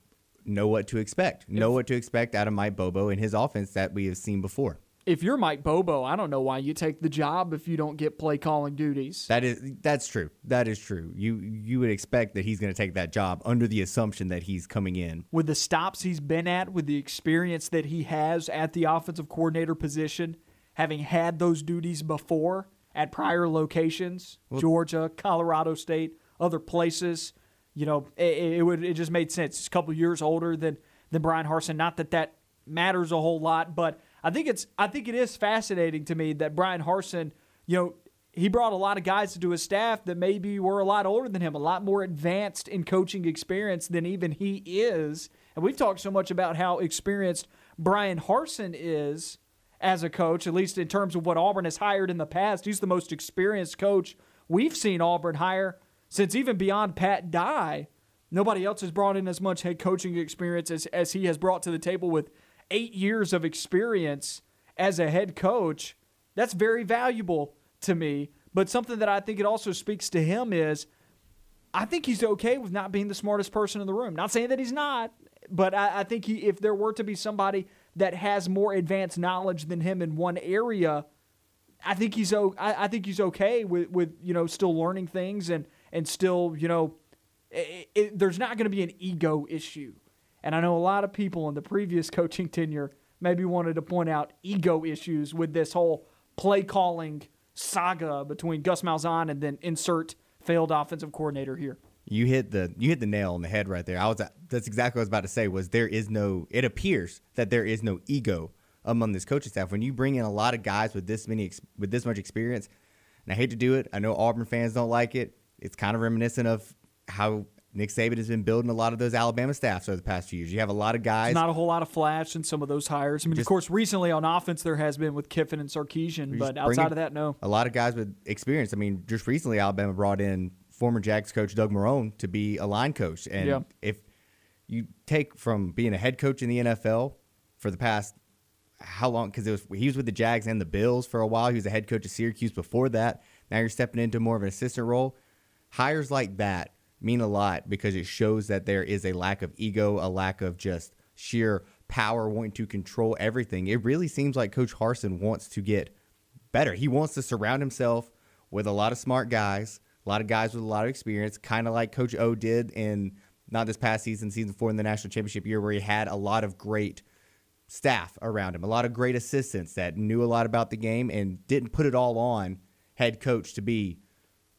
know what to expect. Know what to expect out of Mike Bobo and his offense that we have seen before. If you're Mike Bobo, I don't know why you take the job if you don't get play calling duties. That is that's true. That is true. You you would expect that he's going to take that job under the assumption that he's coming in with the stops he's been at, with the experience that he has at the offensive coordinator position, having had those duties before at prior locations, well, Georgia, Colorado State, other places. You know, it, it would it just made sense. He's a couple years older than than Bryan Harsin. Not that that matters a whole lot, but I think it's I think it is fascinating to me that Bryan Harsin, you know, he brought a lot of guys to his staff that maybe were a lot older than him, a lot more advanced in coaching experience than even he is. And we've talked so much about how experienced Bryan Harsin is as a coach, at least in terms of what Auburn has hired in the past. He's the most experienced coach we've seen Auburn hire since even beyond Pat Dye, nobody else has brought in as much head coaching experience as, as he has brought to the table with eight years of experience as a head coach. That's very valuable to me. But something that I think it also speaks to him is I think he's okay with not being the smartest person in the room. Not saying that he's not, but I, I think he, if there were to be somebody that has more advanced knowledge than him in one area, I think he's I, I think he's okay with, with you know still learning things and and still, you know, it, it, there's not going to be an ego issue. And I know a lot of people in the previous coaching tenure maybe wanted to point out ego issues with this whole play calling saga between Gus Malzahn and then insert failed offensive coordinator here. You hit the you hit the nail on the head right there. I was that's exactly what I was about to say. Was there is no? It appears that there is no ego among this coaching staff when you bring in a lot of guys with this many with this much experience. And I hate to do it. I know Auburn fans don't like it it's kind of reminiscent of how Nick Saban has been building a lot of those Alabama staffs over the past few years. You have a lot of guys. not a whole lot of flash in some of those hires. I mean, just, of course, recently on offense there has been with Kiffin and Sarkisian, but outside of that, no. A lot of guys with experience. I mean, just recently Alabama brought in former Jags coach Doug Marrone to be a line coach, and yeah. if you take from being a head coach in the NFL for the past how long? Because it was he was with the Jags and the Bills for a while. He was a head coach of Syracuse before that. Now you're stepping into more of an assistant role hires like that mean a lot because it shows that there is a lack of ego, a lack of just sheer power wanting to control everything. It really seems like Coach Harsin wants to get better. He wants to surround himself with a lot of smart guys, a lot of guys with a lot of experience, kind of like Coach O did in not this past season, season four in the national championship year, where he had a lot of great staff around him, a lot of great assistants that knew a lot about the game and didn't put it all on head coach to be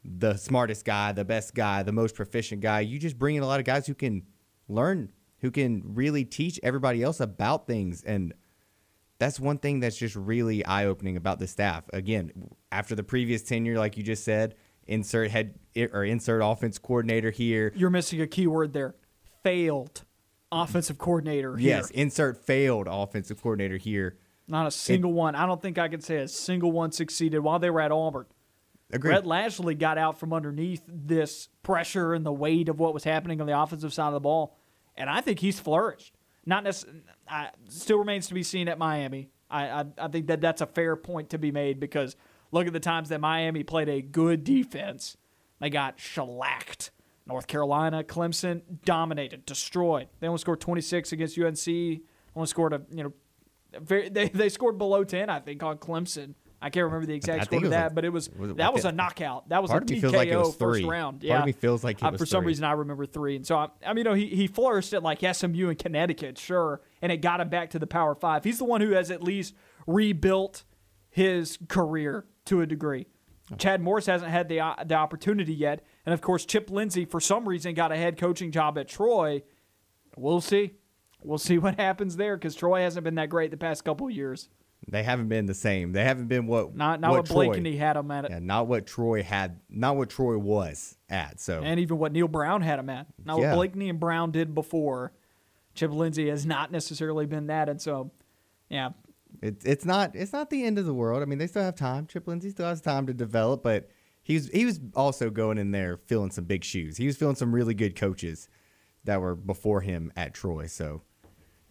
the smartest guy, the best guy, the most proficient guy. You just bring in a lot of guys who can learn, who can really teach everybody else about things. And that's one thing that's just really eye opening about the staff. Again, after the previous tenure, like you just said, insert head or insert offense coordinator here. You're missing a key word there. Failed offensive coordinator here. Yes, insert failed offensive coordinator here. Not a single one. I don't think I could say a single one succeeded while they were at Auburn. Agreed. Rhett Lashlee got out from underneath this pressure and the weight of what was happening on the offensive side of the ball, and I think he's flourished. Not necessarily. Still remains to be seen at Miami. I, I I think that that's a fair point to be made because look at the times that Miami played a good defense, they got shellacked. North Carolina, Clemson dominated, destroyed. They only scored 26 against UNC. Only scored a you know, very, they they scored below 10 I think on Clemson. I can't remember the exact score of that, like, but it was, was it that was a, knockout. That was a TKO like was first round. Part Yeah, of me feels like it Uh, for some three. reason I remember three, and so I, I mean, you know, he he flourished at like SMU in Connecticut, sure, and it got him back to the Power Five. He's the one who has at least rebuilt his career to a degree. Chad Morris hasn't had the uh, the opportunity yet, and of course Chip Lindsey for some reason got a head coaching job at Troy. We'll see. We'll see what happens there because Troy hasn't been that great the past couple of years. They haven't been the same. They haven't been what Not not what, Troy, Blakeney had him at, yeah, not what Troy had, not what Troy was at. So and even what Neal Brown had him at. Not Yeah. what Blakeney and Brown did before. Chip Lindsey has not necessarily been that, and so yeah, It's it's not it's not the end of the world. I mean, they still have time. Chip Lindsey still has time to develop, but he's he was also going in there filling some big shoes. He was filling some really good coaches that were before him at Troy. So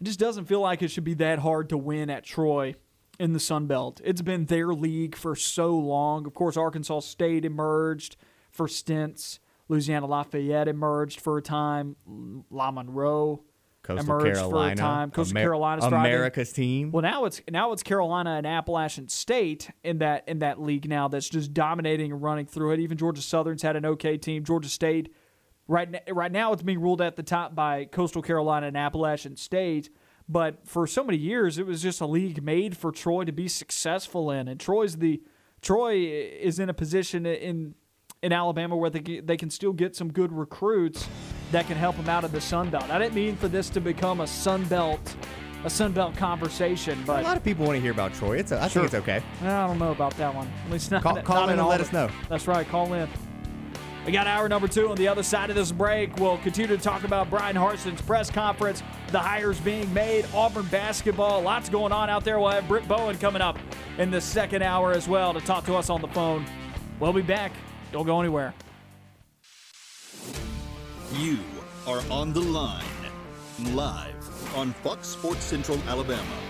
It just doesn't feel like it should be that hard to win at Troy in the Sun Belt. It's been their league for so long. Of course, Arkansas State emerged for stints. Louisiana Lafayette emerged for a time. La Monroe Coastal emerged Carolina, for a time. Coastal Amer- Carolina's thriving. America's team. Well, now it's now it's Carolina and Appalachian State in that in that league now that's just dominating and running through it. Even Georgia Southern's had an okay team. Georgia State right right now it's being ruled at the top by Coastal Carolina and Appalachian State. But for so many years, it was just a league made for Troy to be successful in, and Troy's the Troy is in a position in in Alabama where they can- they can still get some good recruits that can help them out of the Sun Belt. I didn't mean for this to become a Sun Belt a Sun Belt conversation, but a lot of people want to hear about Troy. It's a, I Sure. think it's okay. I don't know about that one. At least not. Call- not in and let us know. That's right. Call in. We got hour number two on the other side of this break. We'll continue to talk about Bryan Harsin's press conference, the hires being made, Auburn basketball. Lots going on out there. We'll have Brit Bowen coming up in the second hour as well to talk to us on the phone. We'll be back. Don't go anywhere. You are on the line, live on Fox Sports Central Alabama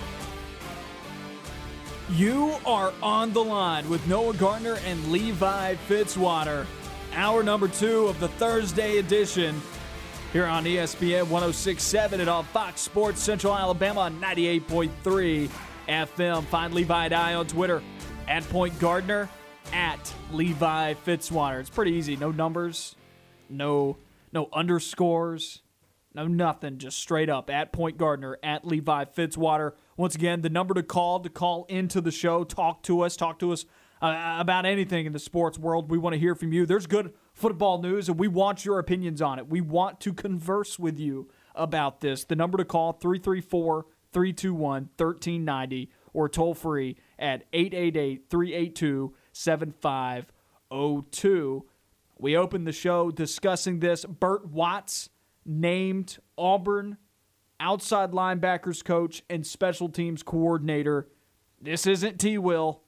You are on the line with Noah Gardner and Levi Fitzwater. Hour number two of the Thursday edition here on ESPN 1067 and on Fox Sports Central Alabama on 98.3 FM. Find Levi and I on Twitter at Point Gardner, at Levi Fitzwater. It's pretty easy. No numbers, no no underscores, no nothing. Just straight up at Point Gardner, at Levi Fitzwater. Once again, the number to call to call into the show, talk to us, talk to us uh, about anything in the sports world. We want to hear from you. There's good football news, and we want your opinions on it. We want to converse with you about this. The number to call 334 321 1390 or toll free at 888 382 7502. We opened the show discussing this. Burt Watts named Auburn outside linebackers coach and special teams coordinator. This isn't T. Will.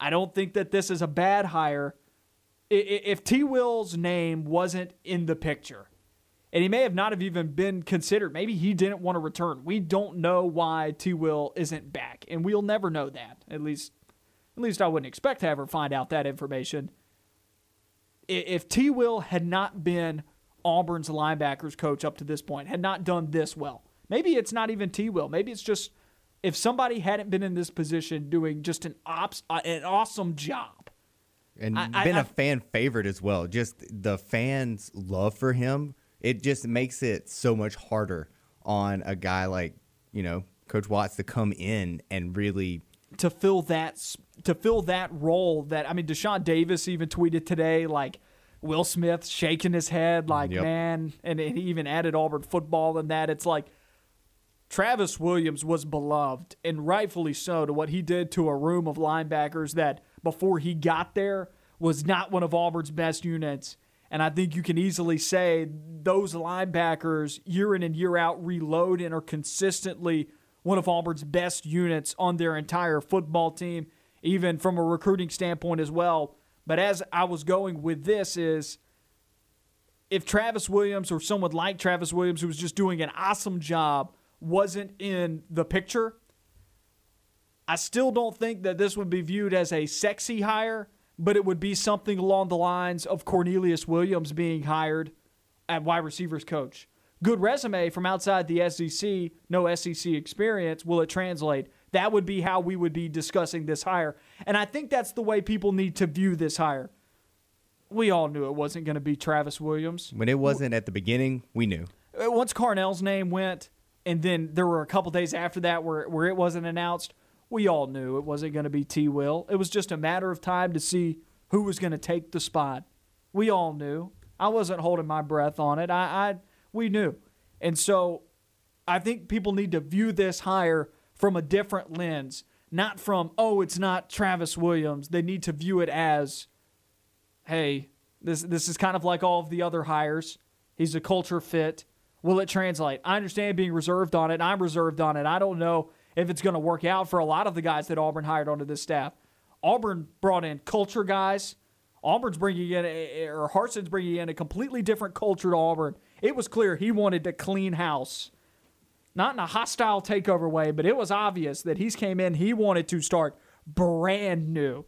I don't think that this is a bad hire. If T. Will's name wasn't in the picture, and he may have not have even been considered. Maybe he didn't want to return. We don't know why T. Will isn't back, and we'll never know that. At least, at least I wouldn't expect to ever find out that information. If T. Will had not been Auburn's linebackers coach up to this point, had not done this well, maybe it's not even T. Will. Maybe it's just if somebody hadn't been in this position doing just an ops, uh, an awesome job, and I- been I- a fan favorite as well. Just the fans' love for him, it just makes it so much harder on a guy like you know Coach Watts to come in and really. to fill that to fill that role that I mean Deshaun Davis even tweeted today like Will Smith shaking his head like Yep. man and he even added Auburn football and that it's like Travis Williams was beloved and rightfully so to what he did to a room of linebackers that before he got there was not one of Auburn's best units and I think you can easily say those linebackers year in and year out reload and are consistently one of Auburn's best units on their entire football team, even from a recruiting standpoint as well. But as I was going with this is if Travis Williams or someone like Travis Williams who was just doing an awesome job wasn't in the picture, I still don't think that this would be viewed as a sexy hire, but it would be something along the lines of Cornelius Williams being hired at wide receivers coach. Good resume from outside the SEC, no SEC experience. Will it translate? That would be how we would be discussing this hire. And I think that's the way people need to view this hire. We all knew it wasn't going to be Travis Williams. When it wasn't at the beginning, we knew. Uh, once Carnell's name went, and then there were a couple days after that where where it wasn't announced, we all knew it wasn't going to be T. Will. It was just a matter of time to see who was going to take the spot. We all knew. I wasn't holding my breath on it. I, I we knew, and so I think people need to view this hire from a different lens, not from oh it's not Travis Williams. They need to view it as hey, this this is kind of like all of the other hires. He's a culture fit. Will it translate? I understand being reserved on it. I'm reserved on it. I don't know if it's going to work out for a lot of the guys that Auburn hired onto this staff. Auburn brought in culture guys. Auburn's bringing in, or Harsin's bringing in a completely different culture to Auburn. It was clear he wanted to clean house not in a hostile takeover way, but it was obvious that he's came in, he wanted to start brand new,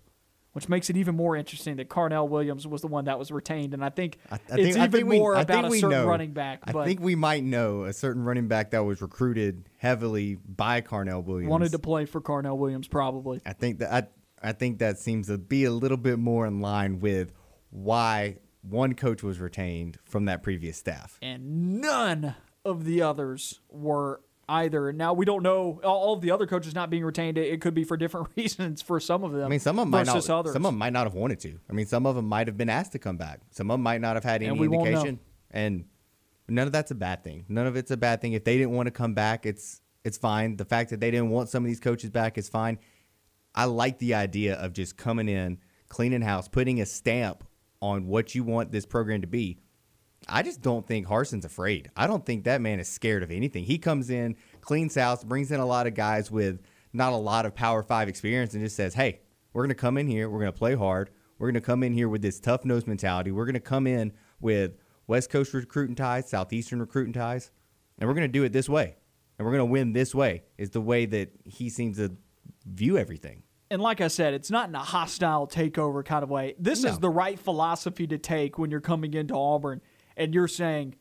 which makes it even more interesting that Carnell Williams was the one that was retained. And I think I, I it's think, even I think we, more I about a certain know, running back. I think we might know a certain running back that was recruited heavily by Carnell Williams. wanted to play for Carnell Williams probably. I think that I, I think that seems to be a little bit more in line with why one coach was retained from that previous staff. And none of the others were either. Now we don't know all of the other coaches not being retained. It it could be for different reasons for some of them. I mean, some of them might not. others. Some of them might not have wanted to. I mean, some of them might have been asked to come back. Some of them might not have had And any know. indication. And none of that's a bad thing. None of it's a bad thing. If they didn't want to come back, it's it's fine. The fact that they didn't want some of these coaches back is fine. I like the idea of just coming in, cleaning house, putting a stamp on what you want this program to be. I just don't think Harsin's afraid. I don't think that man is scared of anything. He comes in, cleans house, brings in a lot of guys with not a lot of Power Five experience, and just says, "Hey, we're going to come in here. We're going to play hard. We're going to come in here with this tough nose mentality. We're going to come in with West Coast recruiting ties, Southeastern recruiting ties, and we're going to do it this way. And we're going to win this way." Is the way that he seems to view everything. and like I said, it's not in a hostile takeover kind of way. This No. is the right philosophy to take when you're coming into Auburn and you're saying,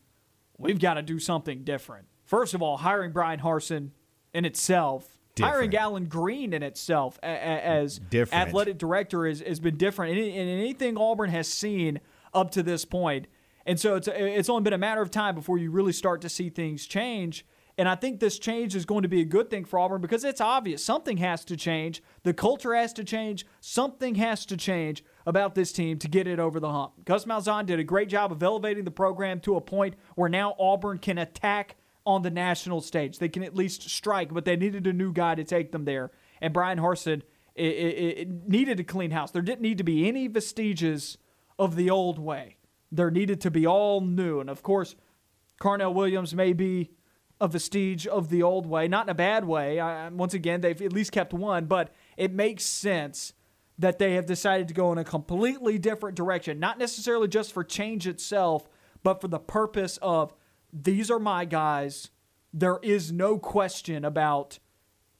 we've got to do something different. First of all, hiring Bryan Harsin in itself, hiring Different. Allen Greene in itself a- a- as Different. athletic director is, has been different in, in anything Auburn has seen up to this point. And so it's, it's only been a matter of time before you really start to see things change. And I think this change is going to be a good thing for Auburn because it's obvious something has to change. The culture has to change. Something has to change about this team to get it over the hump. Gus Malzahn did a great job of elevating the program to a point where now Auburn can attack on the national stage. They can at least strike, but they needed a new guy to take them there. And Bryan Harsin needed a clean house. There didn't need to be any vestiges of the old way. There needed to be all new. And of course, Carnell Williams may be a vestige of the old way, not in a bad way. I, once again, they've at least kept one, but it makes sense that they have decided to go in a completely different direction, not necessarily just for change itself, but for the purpose of these are my guys. There is no question about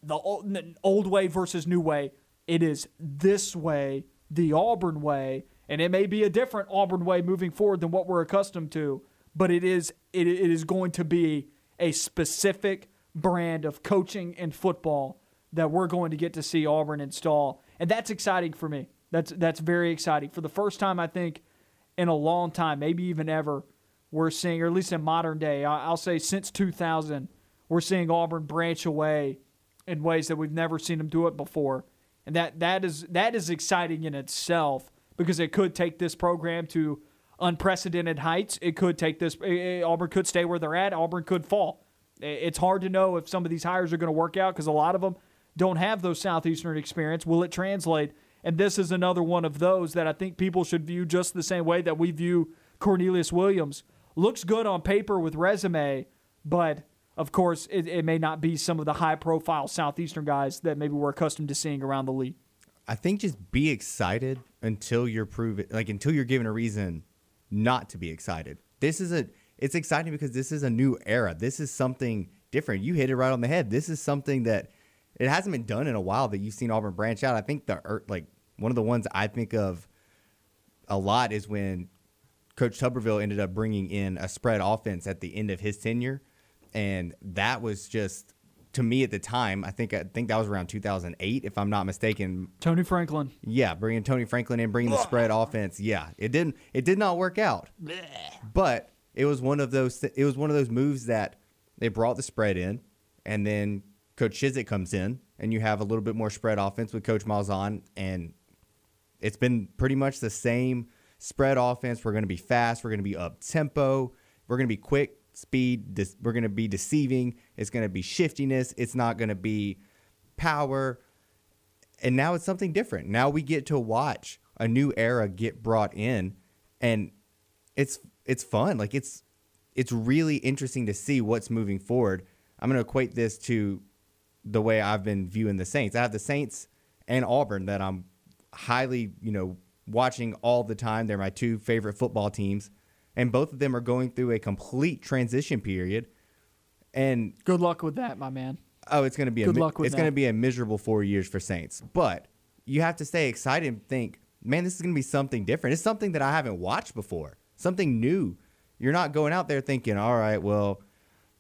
the old, way versus new way. It is this way, the Auburn way, and it may be a different Auburn way moving forward than what we're accustomed to, but it is it, it is going to be a specific brand of coaching and football that we're going to get to see Auburn install, and that's exciting for me. That's that's very exciting. For the first time, I think in a long time, maybe even ever, we're seeing, or at least in modern day, I'll say since 2000, we're seeing Auburn branch away in ways that we've never seen them do it before, and that that is that is exciting in itself because it could take this program to unprecedented heights. It could take this. Eh, eh, Auburn could stay where they're at. Auburn could fall. It's hard to know if some of these hires are going to work out because a lot of them don't have those southeastern experience. Will it translate? And this is another one of those that I think people should view just the same way that we view Cornelius Williams. Looks good on paper with resume, but of course, it, it may not be some of the high profile Southeastern guys that maybe we're accustomed to seeing around the league. I think just be excited until you're proven, like until you're given a reason not to be excited. This is a, it's exciting because this is a new era. This is something different. You hit it right on the head. This is something that it hasn't been done in a while that you've seen Auburn branch out. I think the er, like one of the ones I think of a lot is when Coach Tuberville ended up bringing in a spread offense at the end of his tenure, and that was just to me at the time. I think I think that was around 2008, if I'm not mistaken. Tony Franklin. Yeah, bringing Tony Franklin in, bringing the spread offense. Yeah, it didn't it did not work out, but it was one of those it was one of those moves that they brought the spread in, and then Coach Chizik comes in, and you have a little bit more spread offense with Coach Malzahn, and it's been pretty much the same spread offense. We're going to be fast. We're going to be up tempo. We're going to be quick, speed. we're going to be deceiving. It's going to be shiftiness. It's not going to be power. And now it's something different. Now we get to watch a new era get brought in, and it's it's fun. Like it's it's really interesting to see what's moving forward. I'm going to equate this to the way I've been viewing the Saints. I have the Saints and Auburn that I'm highly, you know, watching all the time. They're my two favorite football teams, and both of them are going through a complete transition period. And good luck with that, my man. Oh, it's going to be good a, luck with it's going to be a miserable four years for Saints. But you have to stay excited and think, man, this is going to be something different. It's something that I haven't watched before, something new. You're not going out there thinking, all right, well,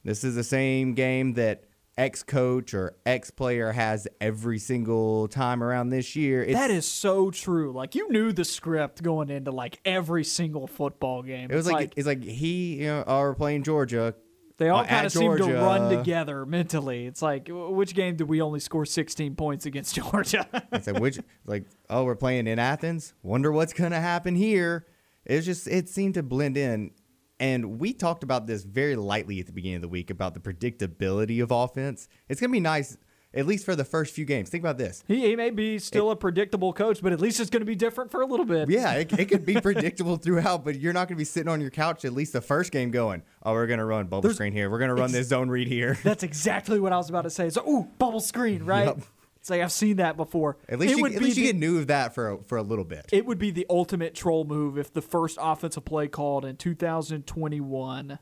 this is the same game that X coach or ex player has every single time around this year. It's, that is so true. Like you knew the script going into like every single football game. It was like, like, it's like he, you know, are playing Georgia. They all uh, kind of seem to run together mentally. It's like which game did we only score 16 points against Georgia? it's like which like oh we're playing in Athens. Wonder what's gonna happen here. It's just it seemed to blend in and we talked about this very lightly at the beginning of the week about the predictability of offense. It's going to be nice, at least for the first few games. Think about this. He, he may be still it, a predictable coach, but at least it's going to be different for a little bit. Yeah, it, it could be predictable throughout, but you're not going to be sitting on your couch at least the first game going, oh, we're going to run bubble There's, screen here. We're going to run this zone read here. That's exactly what I was about to say. So, ooh, bubble screen, right? Yep. It's like I've seen that before. At least, you, at least you get new of that for a, for a little bit. It would be the ultimate troll move if the first offensive play called in 2021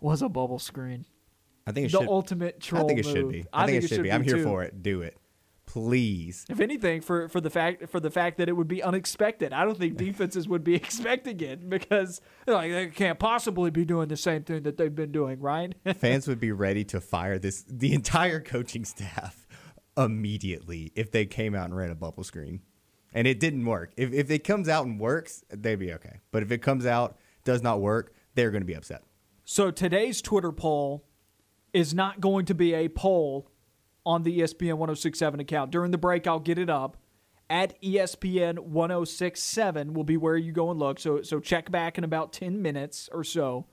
was a bubble screen. I think it the should. ultimate troll. I think it move. should be. I, I think, think, it should, be. be. I'm here too. for it. Do it, please. If anything, for for the fact for the fact that it would be unexpected, I don't think defenses would be expecting it because like they can't possibly be doing the same thing that they've been doing, right? Fans would be ready to fire this the entire coaching staff immediately if they came out and ran a bubble screen. And it didn't work. If, if it comes out and works, they'd be okay. But if it comes out, does not work, they're going to be upset. So today's Twitter poll is not going to be a poll on the ESPN 1067 account. During the break, I'll get it up. At ESPN 1067 will be where you go and look. So, so check back in about 10 minutes or so.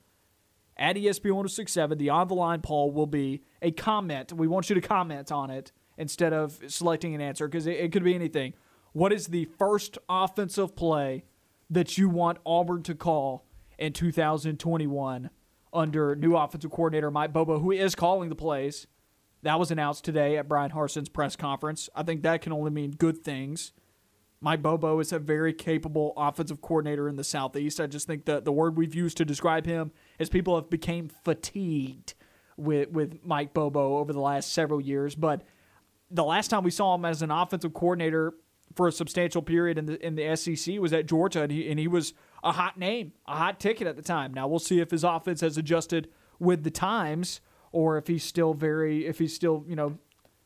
At ESPN 1067, the on the line poll will be a comment. We want you to comment on it instead of selecting an answer because it, it could be anything. What is the first offensive play that you want Auburn to call in 2021 under new offensive coordinator Mike Bobo, who is calling the plays? That was announced today at Bryan Harsin's press conference. I think that can only mean good things. Mike Bobo is a very capable offensive coordinator in the Southeast. I just think that the word we've used to describe him is people have become fatigued with with Mike Bobo over the last several years. But the last time we saw him as an offensive coordinator for a substantial period in the in the SEC was at Georgia, and he, and he was a hot name, a hot ticket at the time. Now we'll see if his offense has adjusted with the times, or if he's still very, if he's still you know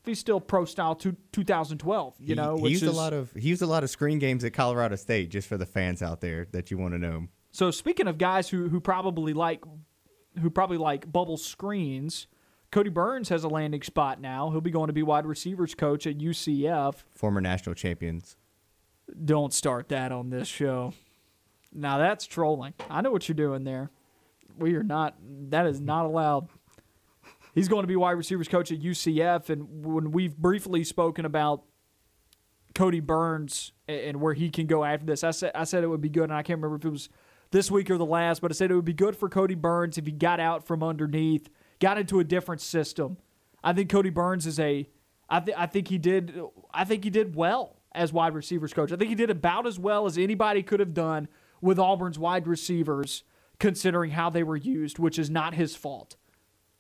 if he's still pro style to 2012, you He- know, he, which used is a lot of he used a lot of screen games at Colorado State just for the fans out there that you want to know. So speaking of guys who who probably like who probably like bubble screens, Kodi Burns has a landing spot now. He'll be going to be wide receivers coach at UCF. Former national champions. Don't start that on this show. Now that's trolling. I know what you're doing there. We are not. That is not allowed. He's going to be wide receivers coach at UCF, and when we've briefly spoken about Kodi Burns and where he can go after this, I said I said it would be good, and I can't remember if it was this week or the last, but I said it would be good for Kodi Burns if he got out from underneath, got into a different system. I think Kodi Burns is a. I think I think he did. I think he did well as wide receivers coach. I think he did about as well as anybody could have done with Auburn's wide receivers, considering how they were used, which is not his fault.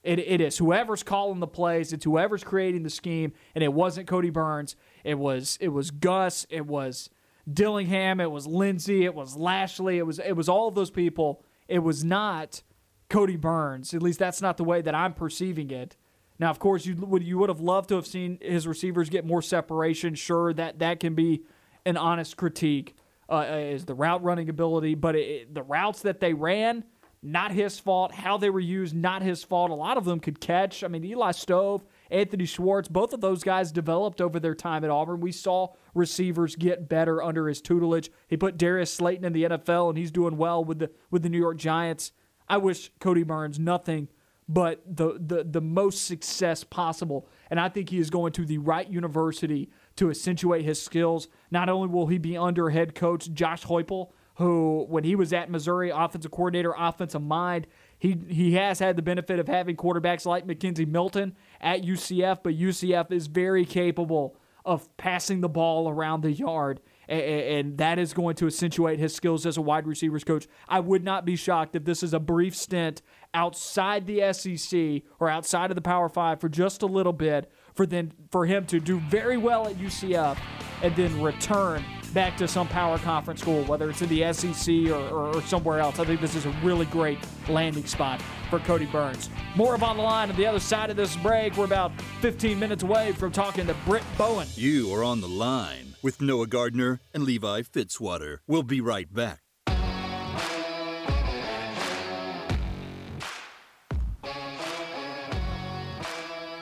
It, it is whoever's calling the plays. It's whoever's creating the scheme, and it wasn't Kodi Burns. It was it was Gus. It was Dillingham. It was Lindsey. It was Lashley. It was it was all of those people. It was not Kodi Burns. At least that's not the way that I'm perceiving it. Now, of course, you would you would have loved to have seen his receivers get more separation. Sure, that that can be an honest critique. Uh, is the route running ability, but it- the routes that they ran, not his fault. How they were used, not his fault. A lot of them could catch. I mean, Eli Stove, Anthony Schwartz, both of those guys developed over their time at Auburn. We saw receivers get better under his tutelage. He put Darius Slayton in the NFL, and he's doing well with the with the New York Giants. I wish Kodi Burns nothing but the, the the most success possible. And I think he is going to the right university to accentuate his skills. Not only will he be under head coach Josh Heupel, who when he was at Missouri, offensive coordinator, offensive mind, he he has had the benefit of having quarterbacks like McKenzie Milton at UCF, but UCF is very capable of passing the ball around the yard. And that is going to accentuate his skills as a wide receivers coach. I would not be shocked if this is a brief stint outside the SEC or outside of the Power Five for just a little bit for then for him to do very well at UCF and then return back to some power conference school, whether it's in the SEC or, or, or somewhere else. I think this is a really great landing spot for Kodi Burns. More of on the line on the other side of this break. We're about 15 minutes away from talking to Brit Bowen. You are on the line with Noah Gardner and Levi Fitzwater. We'll be right back.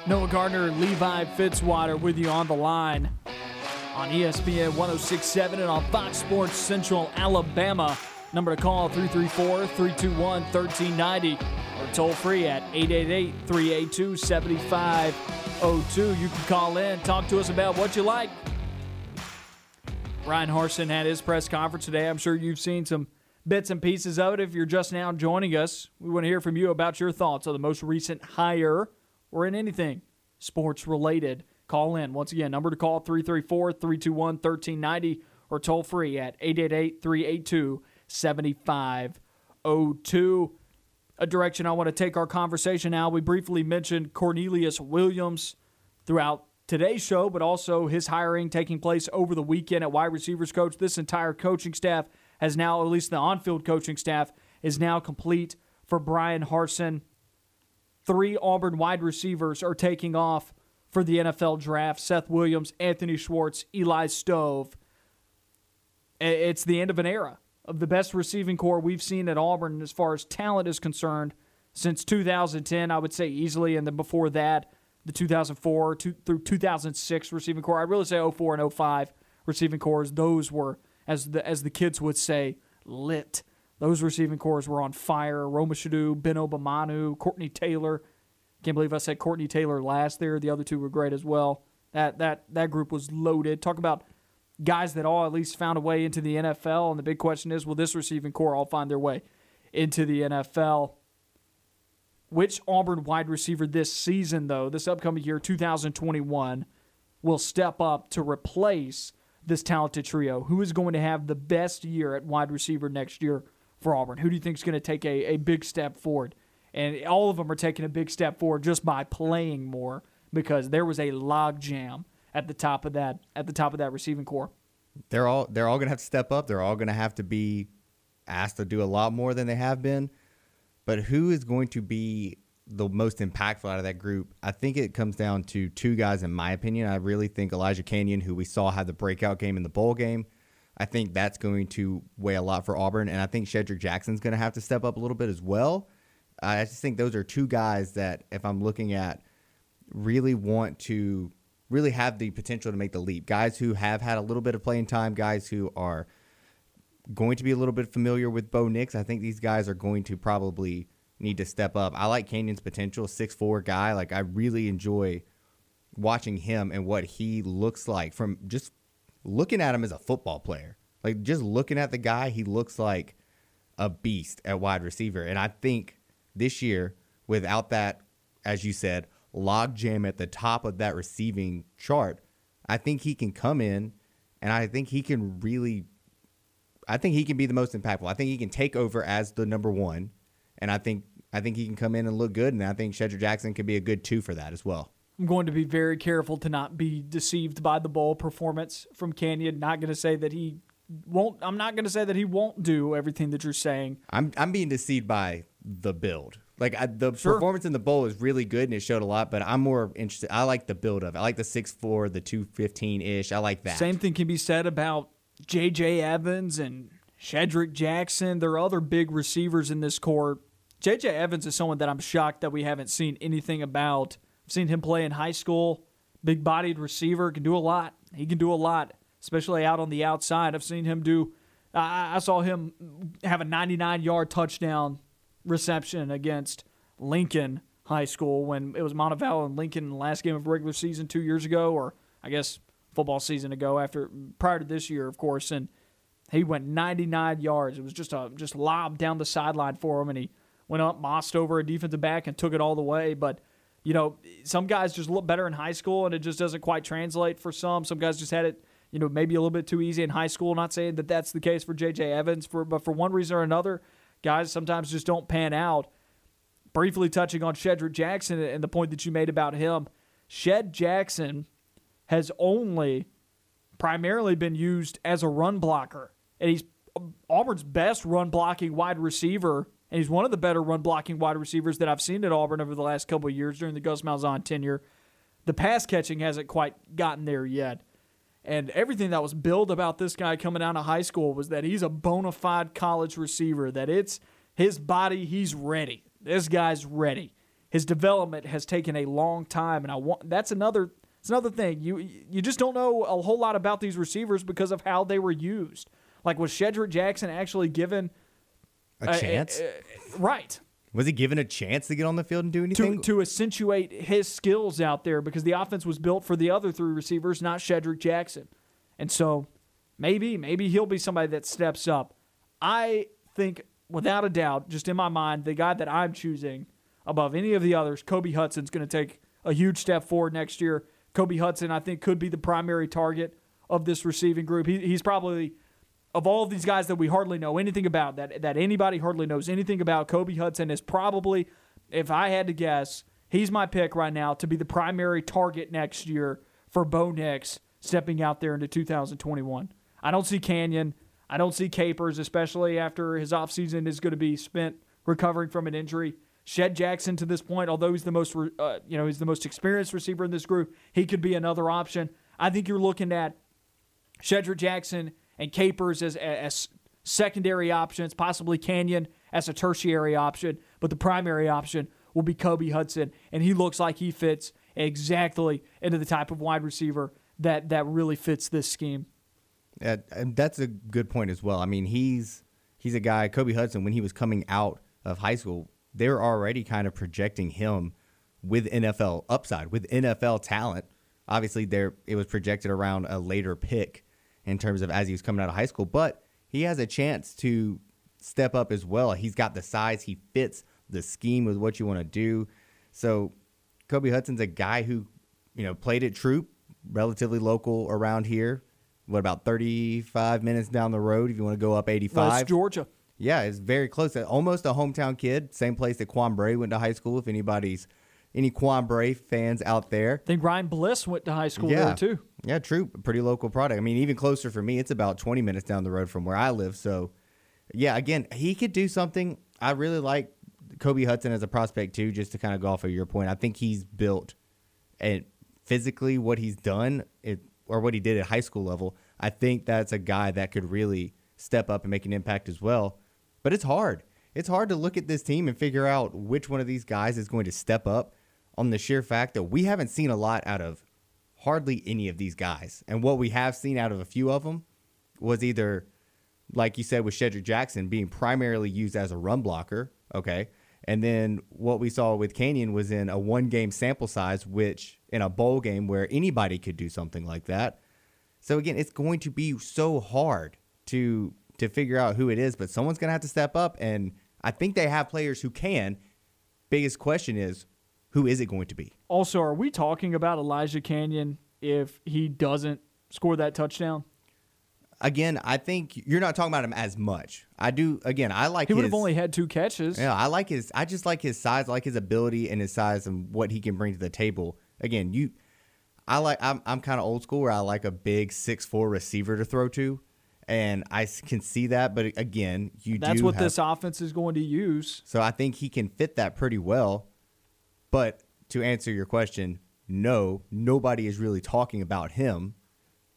Noah Gardner and Levi Fitzwater with you on the line on ESPN 1067 and on Fox Sports Central Alabama. Number to call 334 321 1390 or toll free at 888 382 7502. You can call in, talk to us about what you like. Bryan Harsin had his press conference today. I'm sure you've seen some bits and pieces of it. If you're just now joining us, we want to hear from you about your thoughts on the most recent hire or in anything sports related. Call in. Once again, number to call 334 321 1390 or toll free at 888 382 7502. A direction I want to take our conversation now. We briefly mentioned Cornelius Williams throughout today's show, but also his hiring taking place over the weekend at wide receivers coach. This entire coaching staff has now, at least the on field coaching staff, is now complete for Bryan Harsin. Three Auburn wide receivers are taking off for the NFL draft Seth Williams, Anthony Schwartz, Eli Stove. It's the end of an era of the best receiving corps we've seen at Auburn as far as talent is concerned since 2010, I would say easily. And then before that, the 2004 to, through 2006 receiving corps. I'd really say 04 and 05 receiving corps. Those were, as the, as the kids would say, lit. Those receiving corps were on fire. Aromashodu, Ben Obomanu, Courtney Taylor. Can't believe I said Courtney Taylor last there. The other two were great as well. That that that group was loaded. Talk about guys that all at least found a way into the NFL. And the big question is, will this receiving corps all find their way into the NFL? Which Auburn wide receiver this season, though, this upcoming year, 2021, will step up to replace this talented trio? Who is going to have the best year at wide receiver next year for Auburn? Who do you think is going to take a, a big step forward? And all of them are taking a big step forward just by playing more because there was a log jam at the top of that at the top of that receiving corps. They're all they're all gonna have to step up. They're all gonna have to be asked to do a lot more than they have been. But who is going to be the most impactful out of that group? I think it comes down to two guys, in my opinion. I really think Elijah Canion, who we saw had the breakout game in the bowl game, I think that's going to weigh a lot for Auburn. And I think Shedrick Jackson's going to have to step up a little bit as well. I just think those are two guys that, if I'm looking at, really want to really have the potential to make the leap. Guys who have had a little bit of playing time, guys who are going to be a little bit familiar with Bo Nix. I think these guys are going to probably need to step up. I like Canion's potential, six four guy. Like I really enjoy watching him and what he looks like from just looking at him as a football player. Like just looking at the guy, he looks like a beast at wide receiver. And I think this year, without that, as you said, logjam at the top of that receiving chart, I think he can come in and I think he can really I think he can be the most impactful. I think he can take over as the number one, and I think I think he can come in and look good. And I think Shedrick Jackson could be a good two for that as well. I'm going to be very careful to not be deceived by the bowl performance from Canion. Not going to say that he won't. I'm not going to say that he won't do everything that you're saying. I'm I'm being deceived by the build. Like I, the sure. performance in the bowl is really good and it showed a lot, but I'm more interested. I like the build of. It. I like the six four, the two fifteen ish. I like that. Same thing can be said about J.J. Evans and Shedrick Jackson. There are other big receivers in this corps. J.J. Evans is someone that I'm shocked that we haven't seen anything about. I've seen him play in high school. Big bodied receiver, can do a lot. He can do a lot, especially out on the outside. I've seen him do, I, I saw him have a 99 yard touchdown reception against Lincoln High School when it was Montevallo and Lincoln in the last game of regular season two years ago, or I guess football season ago after prior to this year, of course, and he went 99 yards. It was just a just lob down the sideline for him, and he went up, mossed over a defensive back, and took it all the way. But you know, some guys just look better in high school, and it just doesn't quite translate for some. Some guys just had it, you know, maybe a little bit too easy in high school. Not saying that that's the case for J.J. Evans, for but for one reason or another, guys sometimes just don't pan out. Briefly touching on Shedrick Jackson and the point that you made about him, Shed Jackson has only primarily been used as a run blocker. And he's um, Auburn's best run blocking wide receiver, and he's one of the better run blocking wide receivers that I've seen at Auburn over the last couple of years during the Gus Malzahn tenure. The pass catching hasn't quite gotten there yet. And everything that was billed about this guy coming out of high school was that he's a bona fide college receiver, that it's his body, he's ready. This guy's ready. His development has taken a long time, and I want that's another it's another thing. You you just don't know a whole lot about these receivers because of how they were used. Like was Shedrick Jackson actually given a, a chance? A, a, right. Was he given a chance to get on the field and do anything? To, to accentuate his skills out there because the offense was built for the other three receivers, not Shedrick Jackson. And so maybe, maybe he'll be somebody that steps up. I think, without a doubt, just in my mind, the guy that I'm choosing above any of the others, Kobe Hudson's going to take a huge step forward next year. Kobe Hudson, I think, could be the primary target of this receiving group. He, he's probably of all of these guys that we hardly know anything about, that that anybody hardly knows anything about, Kobe Hudson is probably, if I had to guess, he's my pick right now to be the primary target next year for Bo Nix stepping out there into 2021. I don't see Canion. I don't see Capers, especially after his offseason is going to be spent recovering from an injury. Shed Jackson to this point, although he's the most uh, you know he's the most experienced receiver in this group, he could be another option. I think you're looking at Shedrick Jackson and Capers as, as secondary options, possibly Canion as a tertiary option, but the primary option will be Kobe Hudson, and he looks like he fits exactly into the type of wide receiver that that really fits this scheme. Yeah, and that's a good point as well. I mean, he's he's a guy, Kobe Hudson, when he was coming out of high school, they were already kind of projecting him with NFL upside, with NFL talent. Obviously, there it was projected around a later pick in terms of as he was coming out of high school, but he has a chance to step up as well. He's got the size, he fits the scheme with what you want to do. So Kobe Hudson's a guy who, you know, played at Troup, relatively local around here. what about 35 minutes down the road if you want to go up 85. West Georgia. Yeah, it's very close. Uh, almost a hometown kid. Same place that Quan Bray went to high school. If anybody's any Quan Bray fans out there, I think Ryan Bliss went to high school yeah, there too. Yeah, true. Pretty local product. I mean, even closer for me. It's about 20 minutes down the road from where I live. So, yeah, again, he could do something. I really like Kobe Hudson as a prospect too. Just to kind of go off of your point, I think he's built and physically what he's done it, or what he did at high school level. I think that's a guy that could really step up and make an impact as well. But it's hard. It's hard to look at this team and figure out which one of these guys is going to step up on the sheer fact that we haven't seen a lot out of hardly any of these guys. And what we have seen out of a few of them was either, like you said, with Shedrick Jackson being primarily used as a run blocker, okay? And then what we saw with Canion was in a one game sample size, which in a bowl game where anybody could do something like that. So again, it's going to be so hard to to figure out who it is, but someone's going to have to step up. And I think they have players who can. Biggest question is, who is it going to be? Also, are we talking about Elijah Canion if he doesn't score that touchdown? Again, I think you're not talking about him as much. I do. Again, I like. He would his, have only had two catches. Yeah, I like his. I just like his size. I like his ability and his size and what he can bring to the table. Again, you. I like. I'm. I'm kind of old school where I like a big six four receiver to throw to and I can see that. But again, you that's what have, this offense is going to use. So I think he can fit that pretty well. But to answer your question, no, nobody is really talking about him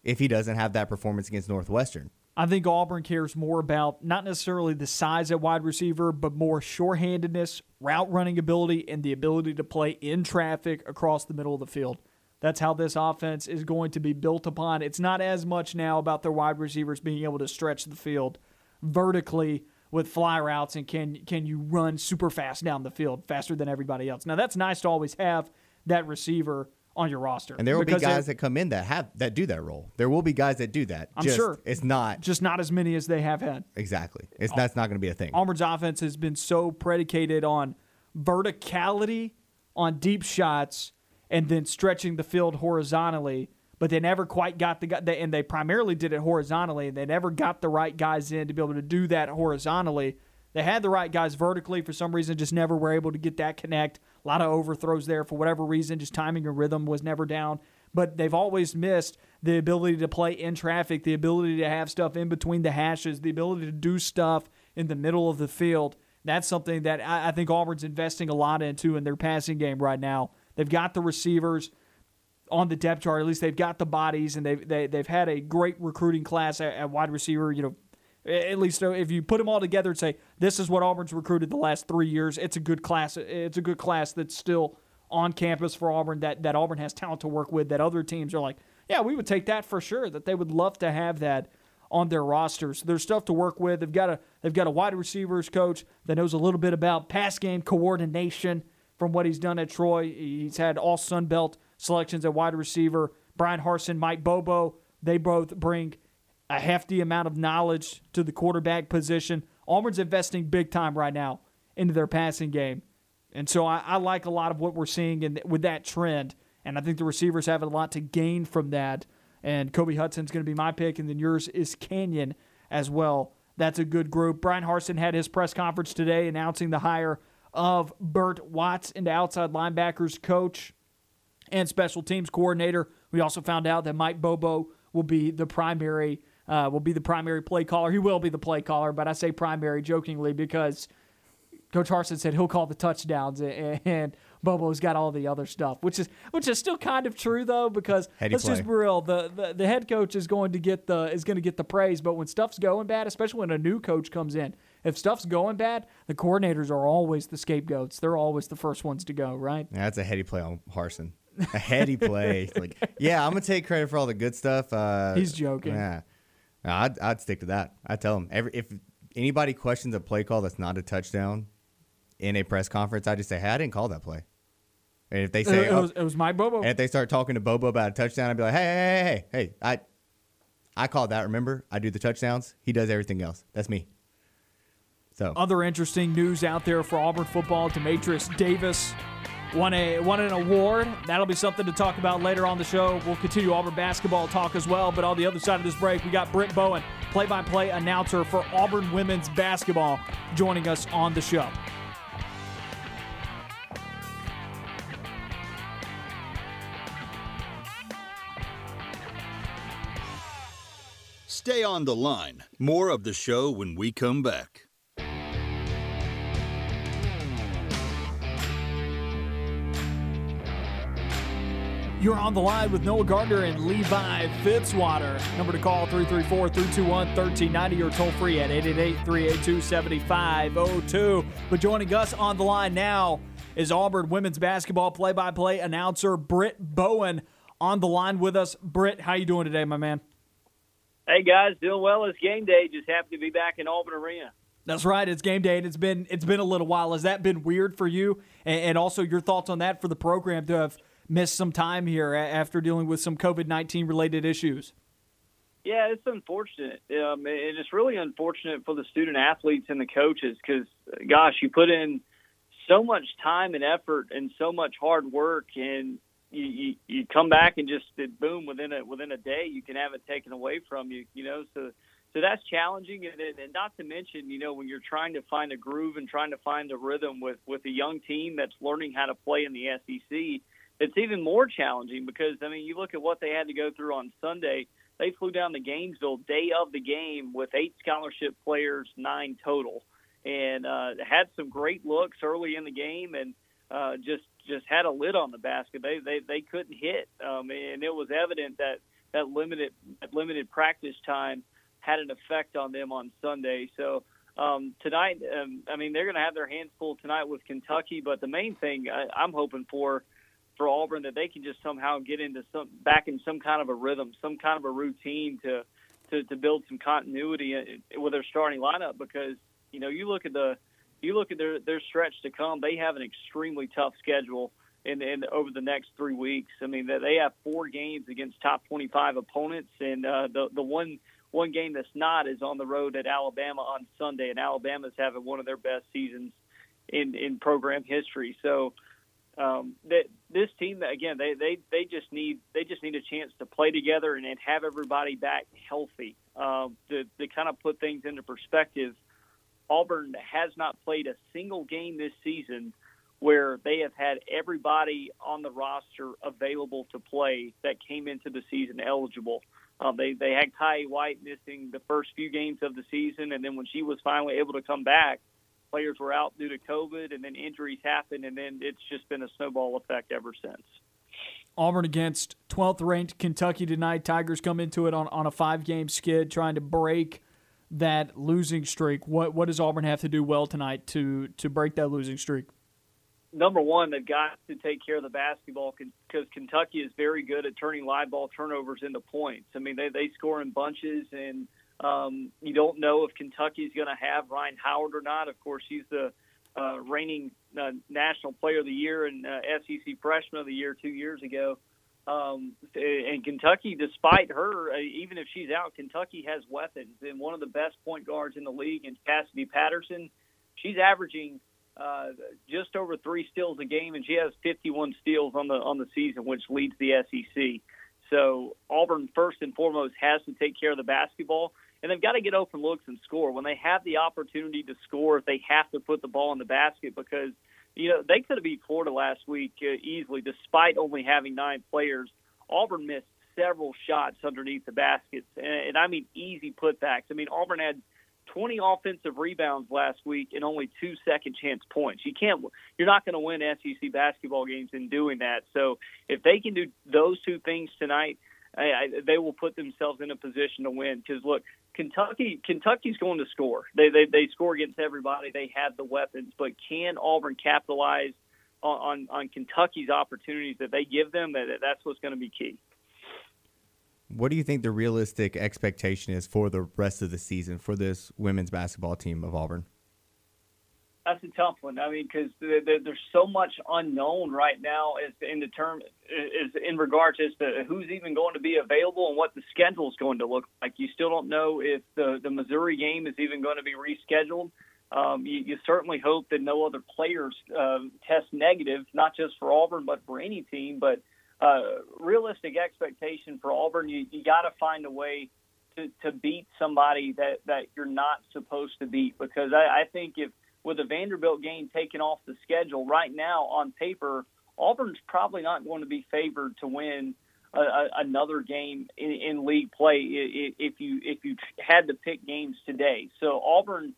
if he doesn't have that performance against Northwestern. I think Auburn cares more about not necessarily the size at wide receiver, but more shorthandedness, route running ability, and the ability to play in traffic across the middle of the field. That's how this offense is going to be built upon. It's not as much now about their wide receivers being able to stretch the field vertically with fly routes and can can you run super fast down the field faster than everybody else. Now that's nice to always have that receiver on your roster. And there will be guys that come in that have that do that role. There will be guys that do that. I'm just, sure it's not just not as many as they have had. Exactly. It's that's not going to be a thing. Auburn's offense has been so predicated on verticality on deep shots and then stretching the field horizontally. But they never quite got the guy, and they primarily did it horizontally. And they never got the right guys in to be able to do that horizontally. They had the right guys vertically for some reason, just never were able to get that connect. A lot of overthrows there for whatever reason, just timing and rhythm was never down. But they've always missed the ability to play in traffic, the ability to have stuff in between the hashes, the ability to do stuff in the middle of the field. That's something that I think Auburn's investing a lot into in their passing game right now. They've got the receivers on the depth chart. At least they've got the bodies, and they've they, have they have had a great recruiting class at, at, wide receiver. You know, at least if you put them all together and say this is what Auburn's recruited the last three years, it's a good class. It's a good class that's still on campus for Auburn. That that Auburn has talent to work with. That other teams are like, yeah, we would take that for sure. That they would love to have that on their rosters. There's stuff to work with. They've got a they've got a wide receivers coach that knows a little bit about pass game coordination from what he's done at Troy. He's had all Sun Belt selections at wide receiver. Bryan Harsin, Mike Bobo, they both bring a hefty amount of knowledge to the quarterback position. Auburn's investing big time right now into their passing game. And so I, I like a lot of what we're seeing in, with that trend. And I think the receivers have a lot to gain from that. And Kobe Hudson's going to be my pick, and then yours is Canion as well. That's a good group. Bryan Harsin had his press conference today announcing the hire of Bert Watts into outside linebackers coach and special teams coordinator. We also found out that Mike Bobo will be the primary uh, will be the primary play caller. He will be the play caller, but I say primary jokingly because Coach Harsin said he'll call the touchdowns, and, and Bobo's got all the other stuff, which is which is still kind of true though, because let's play. just be real. The, the the head coach is going to get the is going to get the praise, but when stuff's going bad, especially when a new coach comes in, if stuff's going bad, the coordinators are always the scapegoats. They're always the first ones to go, right? Yeah, that's a heady play on Harsin. A heady play. like, yeah, I'm gonna take credit for all the good stuff. Uh, He's joking. Yeah, No, I'd, I'd stick to that. I tell them every if anybody questions a play call that's not a touchdown in a press conference, I just say, "Hey, I didn't call that play." And if they say, it, oh, was, it was my Bobo. and if they start talking to Bobo about a touchdown, I'd be like, "Hey, hey, hey, hey, hey! I, I called that. Remember, I do the touchdowns. He does everything else. That's me." So Other interesting news out there for Auburn football: Dematrius Davis won a won an award. That'll be something to talk about later on the show. We'll continue Auburn basketball talk as well. But on the other side of this break, we got Brit Bowen, play-by-play announcer for Auburn women's basketball, joining us on the show. Stay on the line. More of the show when we come back. You're on the line with Noah Gardner and Levi Fitzwater. Number to call 334 321 1390 or toll free at 888 382 7502. But joining us on the line now is Auburn women's basketball play by play announcer Brit Bowen on the line with us. Brit, how you doing today, my man? Hey guys, doing well. It's game day. Just happy to be back in Auburn Arena. That's right. It's game day, and it's been it's been a little while. Has that been weird for you? And, and also your thoughts on that for the program to have missed some time here after dealing with some COVID nineteen related issues. Yeah, it's unfortunate, um, and it's really unfortunate for the student athletes and the coaches because, gosh, you put in so much time and effort and so much hard work, and you, you, you come back and just boom within a within a day you can have it taken away from you. You know, so so that's challenging, and, and not to mention, you know, when you're trying to find a groove and trying to find a rhythm with with a young team that's learning how to play in the SEC, it's even more challenging because I mean, you look at what they had to go through on Sunday. They flew down to Gainesville day of the game with eight scholarship players, nine total, and uh, had some great looks early in the game, and uh, just just had a lid on the basket. They they they couldn't hit, um, and it was evident that that limited that limited practice time had an effect on them on Sunday. So um, tonight, um, I mean, they're going to have their hands full tonight with Kentucky. But the main thing I, I'm hoping for for Auburn that they can just somehow get into some back in some kind of a rhythm, some kind of a routine to to, to build some continuity with their starting lineup. Because you know, you look at the you look at their their stretch to come, they have an extremely tough schedule in, in over the next three weeks. I mean, they have four games against top 25 opponents, and uh, the the one one game that's not is on the road at Alabama on Sunday, and Alabama's having one of their best seasons in in program history. So um, that this team again, they, they they just need they just need a chance to play together and, and have everybody back healthy um, to to kind of put things into perspective. Auburn has not played a single game this season where they have had everybody on the roster available to play that came into the season eligible. Um, they they had Kai White missing the first few games of the season, and then when she was finally able to come back, players were out due to COVID, and then injuries happened, and then it's just been a snowball effect ever since. Auburn against 12th ranked Kentucky tonight. Tigers come into it on, on a five game skid, trying to break that losing streak. What what does Auburn have to do well tonight to to break that losing streak? Number one, they've got to take care of the basketball because Kentucky is very good at turning live ball turnovers into points. I mean, they they score in bunches, and um, you don't know if Kentucky's going to have Rhyne Howard or not. Of course, she's the uh, reigning uh, National Player of the Year and uh, SEC Freshman of the Year two years ago. Um, and Kentucky, despite her, uh, even if she's out, Kentucky has weapons. And one of the best point guards in the league, and Chasity Patterson, she's averaging uh, just over three steals a game, and she has 51 steals on the on the season, which leads the SEC. So Auburn, first and foremost, has to take care of the basketball, and they've got to get open looks and score. When they have the opportunity to score, they have to put the ball in the basket because – you know, they could have beat Florida last week uh, easily, despite only having nine players. Auburn missed several shots underneath the baskets, and, and I mean easy putbacks. I mean, Auburn had 20 offensive rebounds last week and only two second chance points. You can't, you're not going to win SEC basketball games in doing that. So if they can do those two things tonight, I, I, they will put themselves in a position to win. Because look, Kentucky, Kentucky's going to score. They, they they score against everybody. They have the weapons, but can Auburn capitalize on on, on Kentucky's opportunities that they give them? That that's what's going to be key. What do you think the realistic expectation is for the rest of the season for this women's basketball team of Auburn? That's a tough one. I mean, because there's so much unknown right now as in the term is in regards as to who's even going to be available and what the schedule is going to look like. You still don't know if the the Missouri game is even going to be rescheduled. um, you, you certainly hope that no other players uh, test negative, not just for Auburn, but for any team. But uh, realistic expectation for Auburn, you, you got to find a way to, to beat somebody that, that you're not supposed to beat. Because I, I think if with a Vanderbilt game taken off the schedule right now on paper, Auburn's probably not going to be favored to win a, a, another game in, in league play if you if you had to pick games today. So Auburn,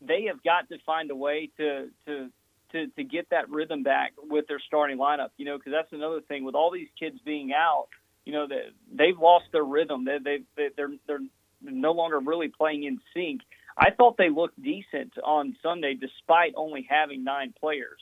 they have got to find a way to to to, to get that rhythm back with their starting lineup. You know, because that's another thing with all these kids being out. You know, that they've lost their rhythm. They they they're they're no longer really playing in sync. I thought they looked decent on Sunday despite only having nine players.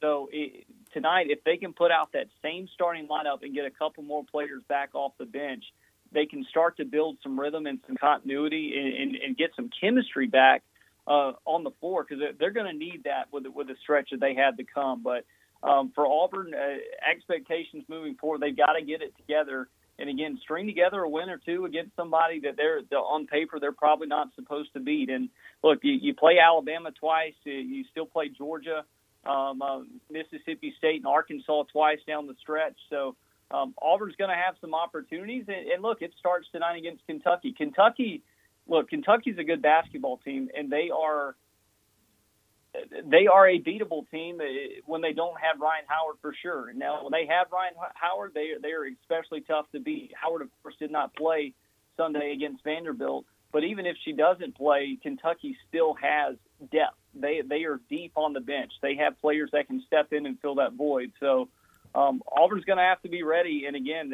So it, tonight, if they can put out that same starting lineup and get a couple more players back off the bench, they can start to build some rhythm and some continuity and, and, and get some chemistry back uh, on the floor because they're, going to need that with with the stretch that they had to come. But um, for Auburn, uh, expectations moving forward, they've got to get it together. And again, string together a win or two against somebody that they're, they're on paper they're probably not supposed to beat. And look, you, you play Alabama twice, you still play Georgia, um, uh, Mississippi State, and Arkansas twice down the stretch. So um, Auburn's going to have some opportunities. And, and look, it starts tonight against Kentucky. Kentucky look, Kentucky's a good basketball team, and they are they are a beatable team uh, when they don't have Rhyne Howard for sure. And now, when they have Rhyne Howard, they they are especially tough to beat. Howard, of course, did not play Sunday against Vanderbilt, but even if she doesn't play, Kentucky still has depth. They they are deep on the bench. They have players that can step in and fill that void. So. Um, Auburn's going to have to be ready, and again,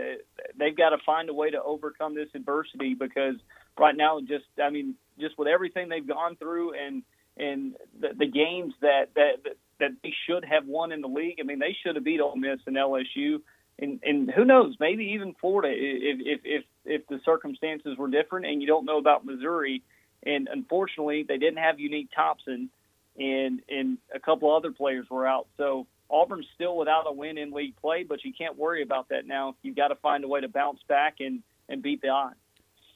they've got to find a way to overcome this adversity because right now, just I mean, just with everything they've gone through and and the, the games that, that that they should have won in the league. I mean, they should have beat Ole Miss and LSU, and and who knows, maybe even Florida if if if if the circumstances were different. And you don't know about Missouri, and unfortunately, they didn't have Unique Thompson, and and a couple other players were out. So Auburn's still without a win in league play, but you can't worry about that now. You've got to find a way to bounce back and and beat the odds.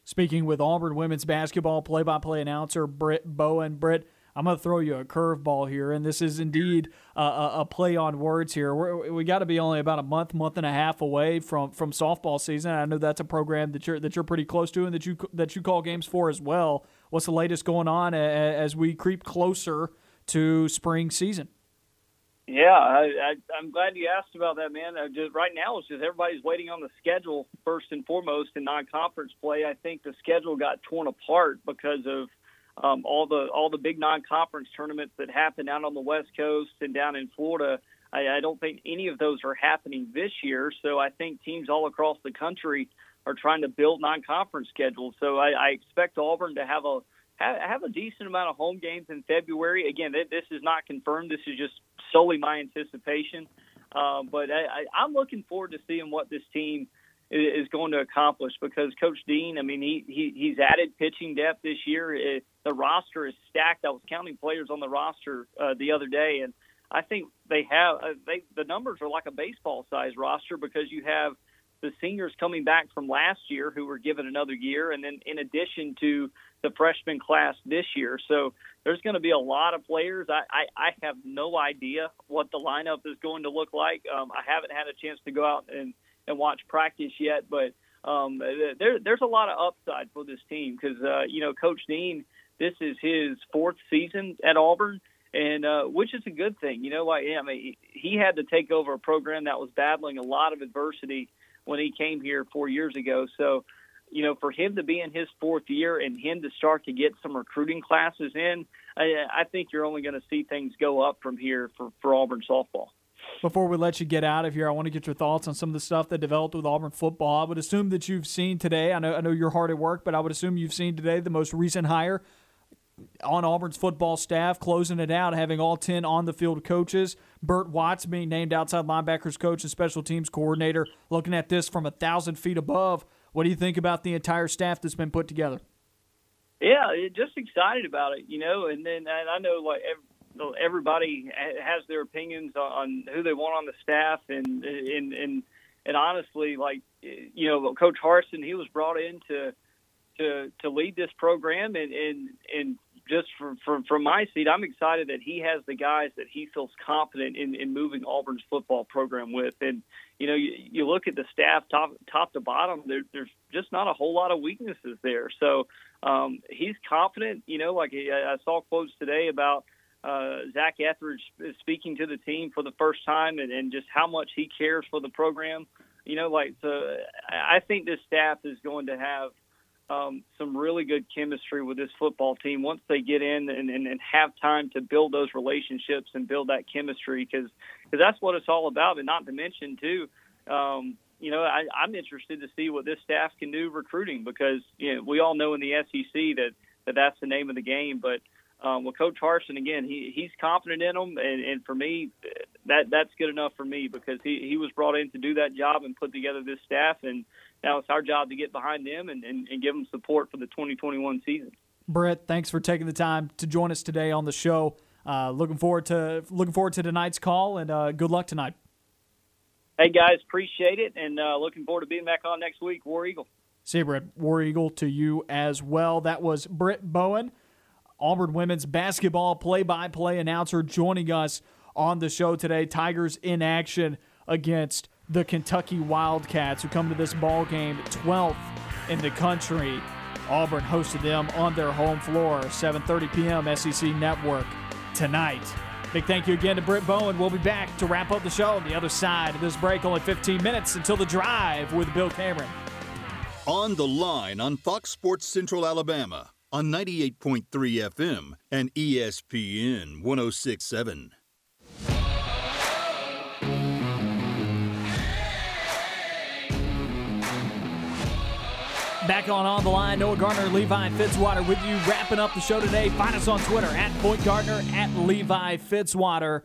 Speaking with Auburn women's basketball play-by-play announcer Brit Bowen. Brit, I'm going to throw you a curveball here, and this is indeed a, a play on words here. We're, we got to be only about a month, month and a half away from, from softball season. I know that's a program that you're that you're pretty close to, and that you that you call games for as well. What's the latest going on as we creep closer to spring season? Yeah, I, I, I'm glad you asked about that, man. Uh, just right now, it's just everybody's waiting on the schedule first and foremost in non-conference play. I think the schedule got torn apart because of um, all the all the big non-conference tournaments that happen out on the West Coast and down in Florida. I, I don't think any of those are happening this year. So I think teams all across the country are trying to build non-conference schedules. So I, I expect Auburn to have a have a decent amount of home games in February. Again, this is not confirmed. This is just solely my anticipation. Uh, but I, I, am looking forward to seeing what this team is going to accomplish because Coach Dean, I mean, he, he he's added pitching depth this year. It, the roster is stacked. I was counting players on the roster uh, the other day, and I think they have uh, they the numbers are like a baseball size roster because you have the seniors coming back from last year who were given another year, and then in addition to the freshman class this year. So there's going to be a lot of players. I, I, I have no idea what the lineup is going to look like. Um, I haven't had a chance to go out and, and watch practice yet, but um, there, there's a lot of upside for this team because, uh, you know, Coach Dean, this is his fourth season at Auburn and uh, which is a good thing. You know, like I mean, he had to take over a program that was battling a lot of adversity when he came here four years ago. So you know, for him to be in his fourth year and him to start to get some recruiting classes in, I, I think you're only going to see things go up from here for, for Auburn softball. Before we let you get out of here, I want to get your thoughts on some of the stuff that developed with Auburn football. I would assume that you've seen today. I know I know you're hard at work, but I would assume you've seen today the most recent hire on Auburn's football staff, closing it out, having all 10 on the field coaches. Bert Watts being named outside linebackers coach and special teams coordinator. Looking at this from a thousand feet above, what do you think about the entire staff that's been put together? Yeah, just excited about it, you know. And then and I know like everybody has their opinions on who they want on the staff, and and and and honestly, like you know, Coach Harsin, he was brought in to to to lead this program, and and and just from, from from my seat, I'm excited that he has the guys that he feels confident in, in moving Auburn's football program with. And you know, you, you look at the staff top top to bottom, there, there's just not a whole lot of weaknesses there. So um, he's confident. You know, like I saw quotes today about uh, Zac Etheridge speaking to the team for the first time and, and just how much he cares for the program. You know, like so, I think this staff is going to have um, some really good chemistry with this football team once they get in and, and, and have time to build those relationships and build that chemistry because because that's what it's all about. And not to mention too, um, you know, I, I'm interested to see what this staff can do recruiting because you know we all know in the SEC that that that's the name of the game, but um, with Coach Harsin again, he he's confident in them, and, and for me, that that's good enough for me because he he was brought in to do that job and put together this staff, and now it's our job to get behind them and, and, and give them support for the 2021 season. Brett, thanks for taking the time to join us today on the show. Uh, looking forward to looking forward to tonight's call, and uh, good luck tonight. Hey guys, appreciate it, and uh, looking forward to being back on next week. War Eagle. See you, Brett. War Eagle to you as well. That was Brit Bowen. Auburn women's basketball play by play announcer joining us on the show today. Tigers in action against the Kentucky Wildcats, who come to this ball game 12th in the country. Auburn hosted them on their home floor, 7:30 p.m. SEC Network tonight. Big thank you again to Brit Bowen. We'll be back to wrap up the show on the other side of this break. Only 15 minutes until the drive with Bill Cameron. On the line on Fox Sports Central Alabama on 98.3 FM and ESPN 1067. Back on On the Line, Noah Gardner, Levi Fitzwater with you, wrapping up the show today. Find us on Twitter at Point Gardner, at Levi Fitzwater.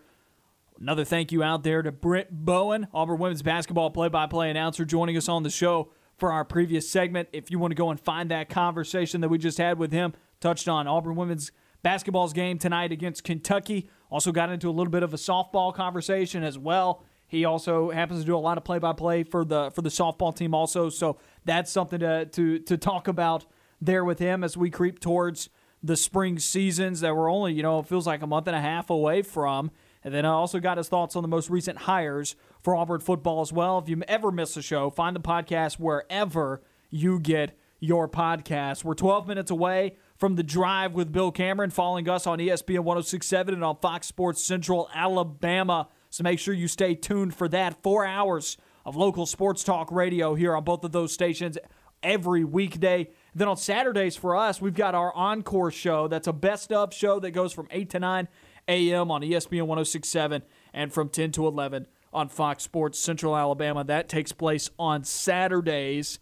Another thank you out there to Brit Bowen, Auburn women's basketball play by play announcer, joining us on the show for our previous segment. If you want to go and find that conversation that we just had with him, touched on Auburn women's basketball's game tonight against Kentucky. Also got into a little bit of a softball conversation as well. He also happens to do a lot of play-by-play for the for the softball team also. So that's something to to to talk about there with him as we creep towards the spring seasons that we're only, you know, it feels like a month and a half away from. And then I also got his thoughts on the most recent hires for Auburn football as well. If you ever miss a show, find the podcast wherever you get your podcast. We're 12 minutes away from the drive with Bill Cameron, following us on ESPN 1067 and on Fox Sports Central Alabama. So make sure you stay tuned for that. Four hours of local sports talk radio here on both of those stations every weekday. Then on Saturdays for us, we've got our encore show. That's a best of show that goes from 8 to 9 a.m. on ESPN 1067 and from 10 to 11 on Fox Sports Central Alabama. That takes place on Saturdays.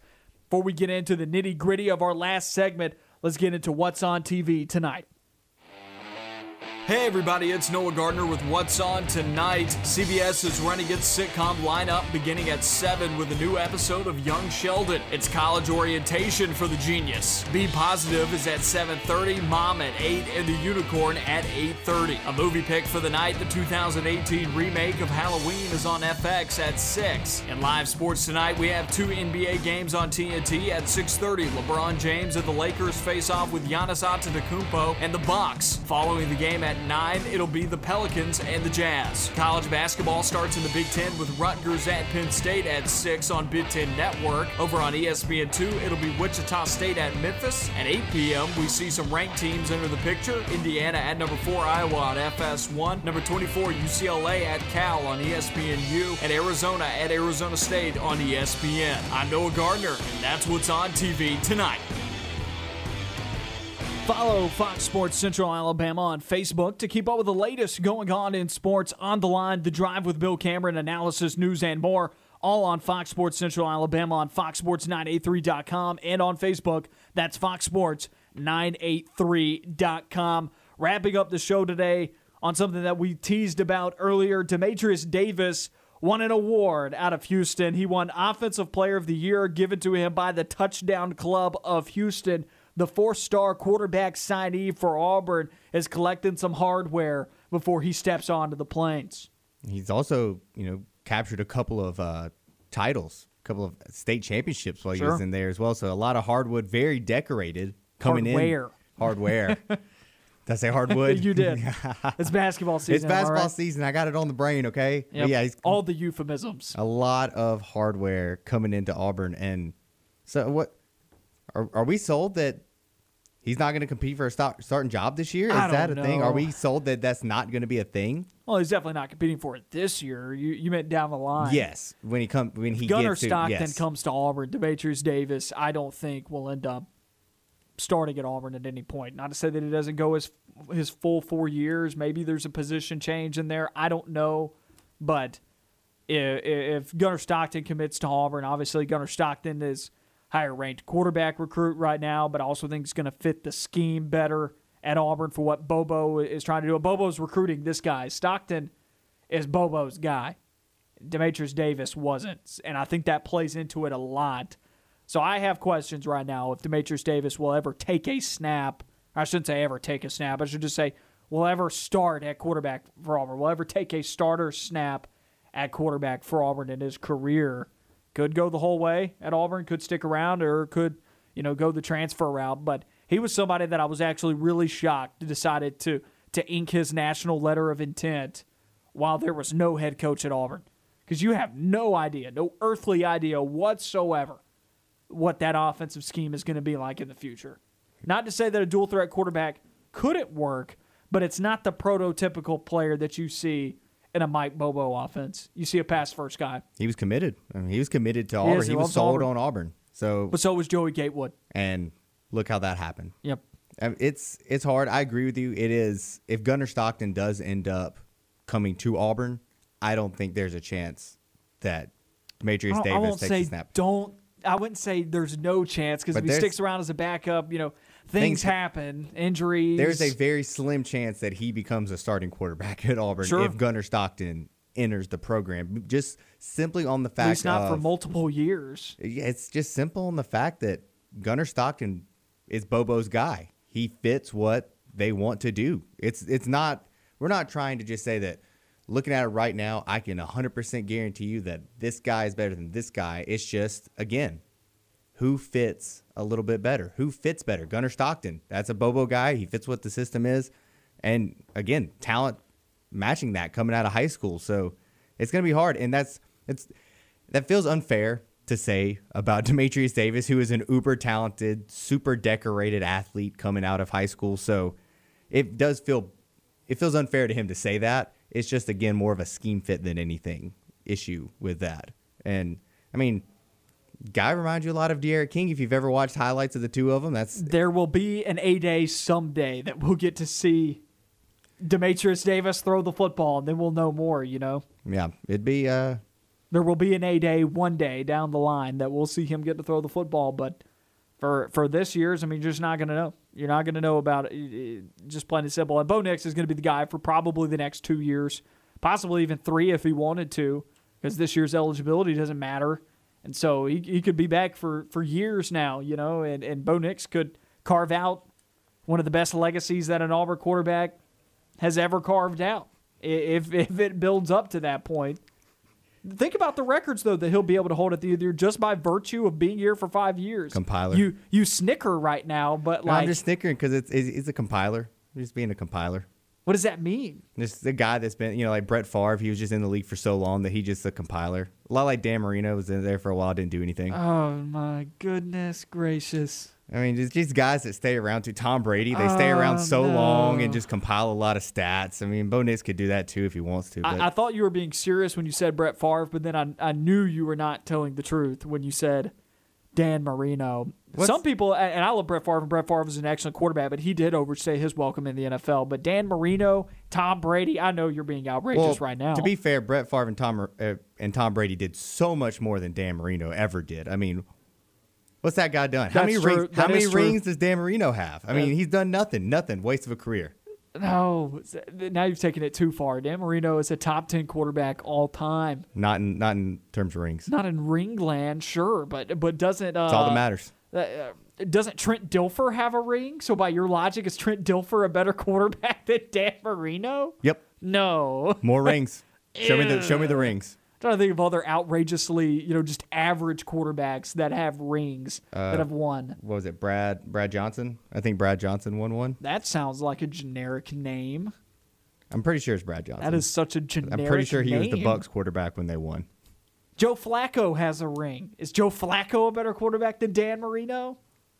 Before we get into the nitty gritty of our last segment, let's get into what's on TV tonight. Hey everybody, it's Noah Gardner with What's On Tonight. CBS is running its sitcom lineup beginning at 7 with a new episode of Young Sheldon. It's college orientation for the genius. B Positive is at 7.30, Mom at 8, and The Unicorn at 8.30. A movie pick for the night, the 2018 remake of Halloween is on FX at 6. In live sports tonight, we have two NBA games on TNT at 6.30. LeBron James and the Lakers face off with Giannis Antetokounmpo and the Bucks. Following the game at 9, it'll be the Pelicans and the Jazz. College basketball starts in the Big Ten with Rutgers at Penn State at 6 on Big Ten Network. Over on ESPN2, it'll be Wichita State at Memphis. At 8 p.m., we see some ranked teams enter the picture. Indiana at number 4, Iowa on FS1. Number 24, UCLA at Cal on ESPNU. And Arizona at Arizona State on ESPN. I'm Noah Gardner, and that's what's on TV tonight. Follow Fox Sports Central Alabama on Facebook to keep up with the latest going on in sports on the line, the drive with Bill Cameron, analysis, news, and more. All on Fox Sports Central Alabama on foxsports983.com and on Facebook. That's foxsports983.com. Wrapping up the show today on something that we teased about earlier. Dematrius Davis won an award out of Houston. He won Offensive Player of the Year given to him by the Touchdown Club of Houston the four star quarterback signee for Auburn, is collecting some hardware before he steps onto the plains. He's also, you know, captured a couple of uh, titles, a couple of state championships while sure. he was in there as well. So a lot of hardwood, very decorated coming hardware. in. Hardware. Did I say hardwood? You did. It's basketball season. it's basketball right? season. I got it on the brain. Okay. Yep. Yeah. He's all the euphemisms. a lot of hardware coming into Auburn, and so what? Are, are we sold that he's not going to compete for a start, starting job this year? Is that a don't thing? Are we sold that that's not going to be a thing? Well, he's definitely not competing for it this year. You you meant down the line. Yes, when he come when he Gunnar gets to, Stockton yes. comes to Auburn. Dematrius Davis, I don't think will end up starting at Auburn at any point. Not to say that he doesn't go his his full four years. Maybe there's a position change in there. I don't know, but if, if Gunnar Stockton commits to Auburn, obviously Gunnar Stockton is higher ranked quarterback recruit right now, but I also think it's going to fit the scheme better at Auburn for what Bobo is trying to do. Bobo's recruiting this guy. Stockton is Bobo's guy. Dematrius Davis wasn't, and I think that plays into it a lot. So I have questions right now if Dematrius Davis will ever take a snap. I shouldn't say ever take a snap. I should just say will ever start at quarterback for Auburn. Will ever take a starter snap at quarterback for Auburn in his career. Could go the whole way at Auburn. Could stick around or could you know go the transfer route. But he was somebody that I was actually really shocked decided to to ink his national letter of intent while there was no head coach at Auburn. Because you have no idea, no earthly idea whatsoever what that offensive scheme is going to be like in the future. Not to say that a dual threat quarterback couldn't work, but it's not the prototypical player that you see in a Mike Bobo offense. You see a pass first guy. He was committed. I mean, he was committed to Auburn. He, He was sold Auburn. on Auburn. So But so was Joey Gatewood. and look how that happened. Yep. I mean, it's it's hard. I agree with you. It is if Gunnar Stockton does end up coming to Auburn, I don't think there's a chance that Dematrius I, I Davis won't takes say a snap. don't. I wouldn't say there's no chance because if he sticks around as a backup, you know things, Things- happen, injuries. There's a very slim chance that he becomes a starting quarterback at Auburn Sure. if Gunnar Stockton enters the program. Just simply on the at fact least not of for multiple years. It's just simple on the fact that Gunnar Stockton is Bobo's guy. He fits what they want to do. It's it's not we're not trying to just say that looking at it right now, I can 100% guarantee you that this guy is better than this guy. It's just again, who fits a little bit better? Who fits better? Gunnar Stockton. That's a Bobo guy. He fits what the system is. And again, talent matching that coming out of high school. So it's going to be hard and that's it's that feels unfair to say about Dematrius Davis, who is an uber talented, super decorated athlete coming out of high school. So it does feel it feels unfair to him to say that. It's just again more of a scheme fit than anything issue with that. And I mean, guy reminds you a lot of D'Eriq King. If you've ever watched highlights of the two of them, that's There will be an A day someday that we'll get to see Dematrius Davis throw the football, and then we'll know more. You know, yeah, it'd be uh there will be an A day one day down the line that we'll see him get to throw the football, but. For, for this year's, I mean, you're just not going to know. You're not going to know about it. Just plain and simple. And Bo Nix is going to be the guy for probably the next two years, possibly even three if he wanted to, because this year's eligibility doesn't matter. And so he, he could be back for, for years now, you know, and, and Bo Nix could carve out one of the best legacies that an Auburn quarterback has ever carved out if, if it builds up to that point. Think about the records though that he'll be able to hold at the year just by virtue of being here for five years. Compiler. You you snicker right now, but No, like, I'm just snickering because it's, it's it's a compiler. Just being a compiler. What does that mean? This the guy that's been, you know, like Brett Favre. He was just in the league for so long that he just a compiler. A lot like Dan Marino was in there for a while, didn't do anything. Oh my goodness gracious! I mean, it's just guys that stay around too. Tom Brady, they stay around Oh, so long and just compile a lot of stats. I mean, Bo Nix could do that too if he wants to. I, I thought you were being serious when you said Brett Favre, but then I I knew you were not telling the truth when you said Dan Marino. What's- Some people, and I love Brett Favre, and Brett Favre is an excellent quarterback, but he did overstay his welcome in the NFL. But Dan Marino, Tom Brady, I know you're being outrageous well, right now. To be fair, Brett Favre and Tom uh, and Tom Brady did so much more than Dan Marino ever did. I mean, what's that guy done? How That's many true. rings? How many true. rings does Dan Marino have? I mean, he's done nothing. Nothing. Waste of a career. no, now you've taken it too far. Dan Marino is a top ten quarterback all time. Not in not in terms of rings. Not in Ringland, sure, but but doesn't uh, That's all that matters. Uh, uh, doesn't Trent Dilfer have a ring? So by your logic, is Trent Dilfer a better quarterback than Dan Marino? Yep. No. More rings. Show me the show me the rings. trying to think of other outrageously, you know, just average quarterbacks that have rings Uh, that have won. What was it? Brad Brad Johnson? I think Brad Johnson won one. That sounds like a generic name. I'm pretty sure it's Brad Johnson. That is such a generic I'm pretty sure he was the. Bucs quarterback when they won. Joe Flacco has a ring. Is Joe Flacco a better quarterback than Dan Marino?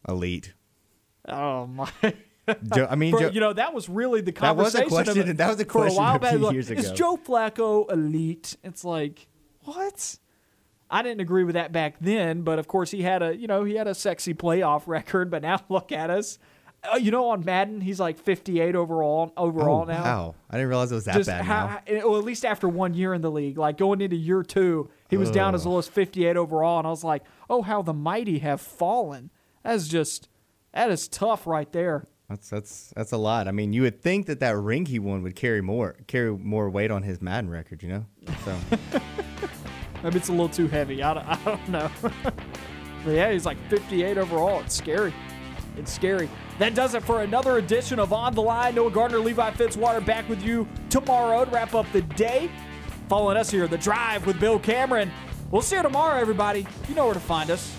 Elite. Oh my! Joe, I mean, For- Joe, you know that was really the conversation. That was a conversation. of question- that was a for a question while a back. like, years Is. Joe Flacco elite? It's like what? I didn't agree with that back then, but of course he had a you know he had a sexy playoff record. But now look at us. Uh, you know, on Madden he's like 58 overall overall oh, now. wow. I didn't realize it was that Just bad how, well, at least after one year in the league, like going into year two, he was down as low as 58 overall, and I was like, oh, how the mighty have fallen. That's just that is tough right there. That's that's that's a lot. I mean, you would think that that ring he won would carry more carry more weight on his Madden record, you know? So Maybe it's a little too heavy. I don't, I don't know. but yeah, he's like 58 overall. It's scary. It's scary. That does it for another edition of On the Line. Noah Gardner, Levi Fitzwater back with you tomorrow to wrap up the day. Following us here, The Drive with Bill Cameron. We'll see you tomorrow, everybody. You know where to find us.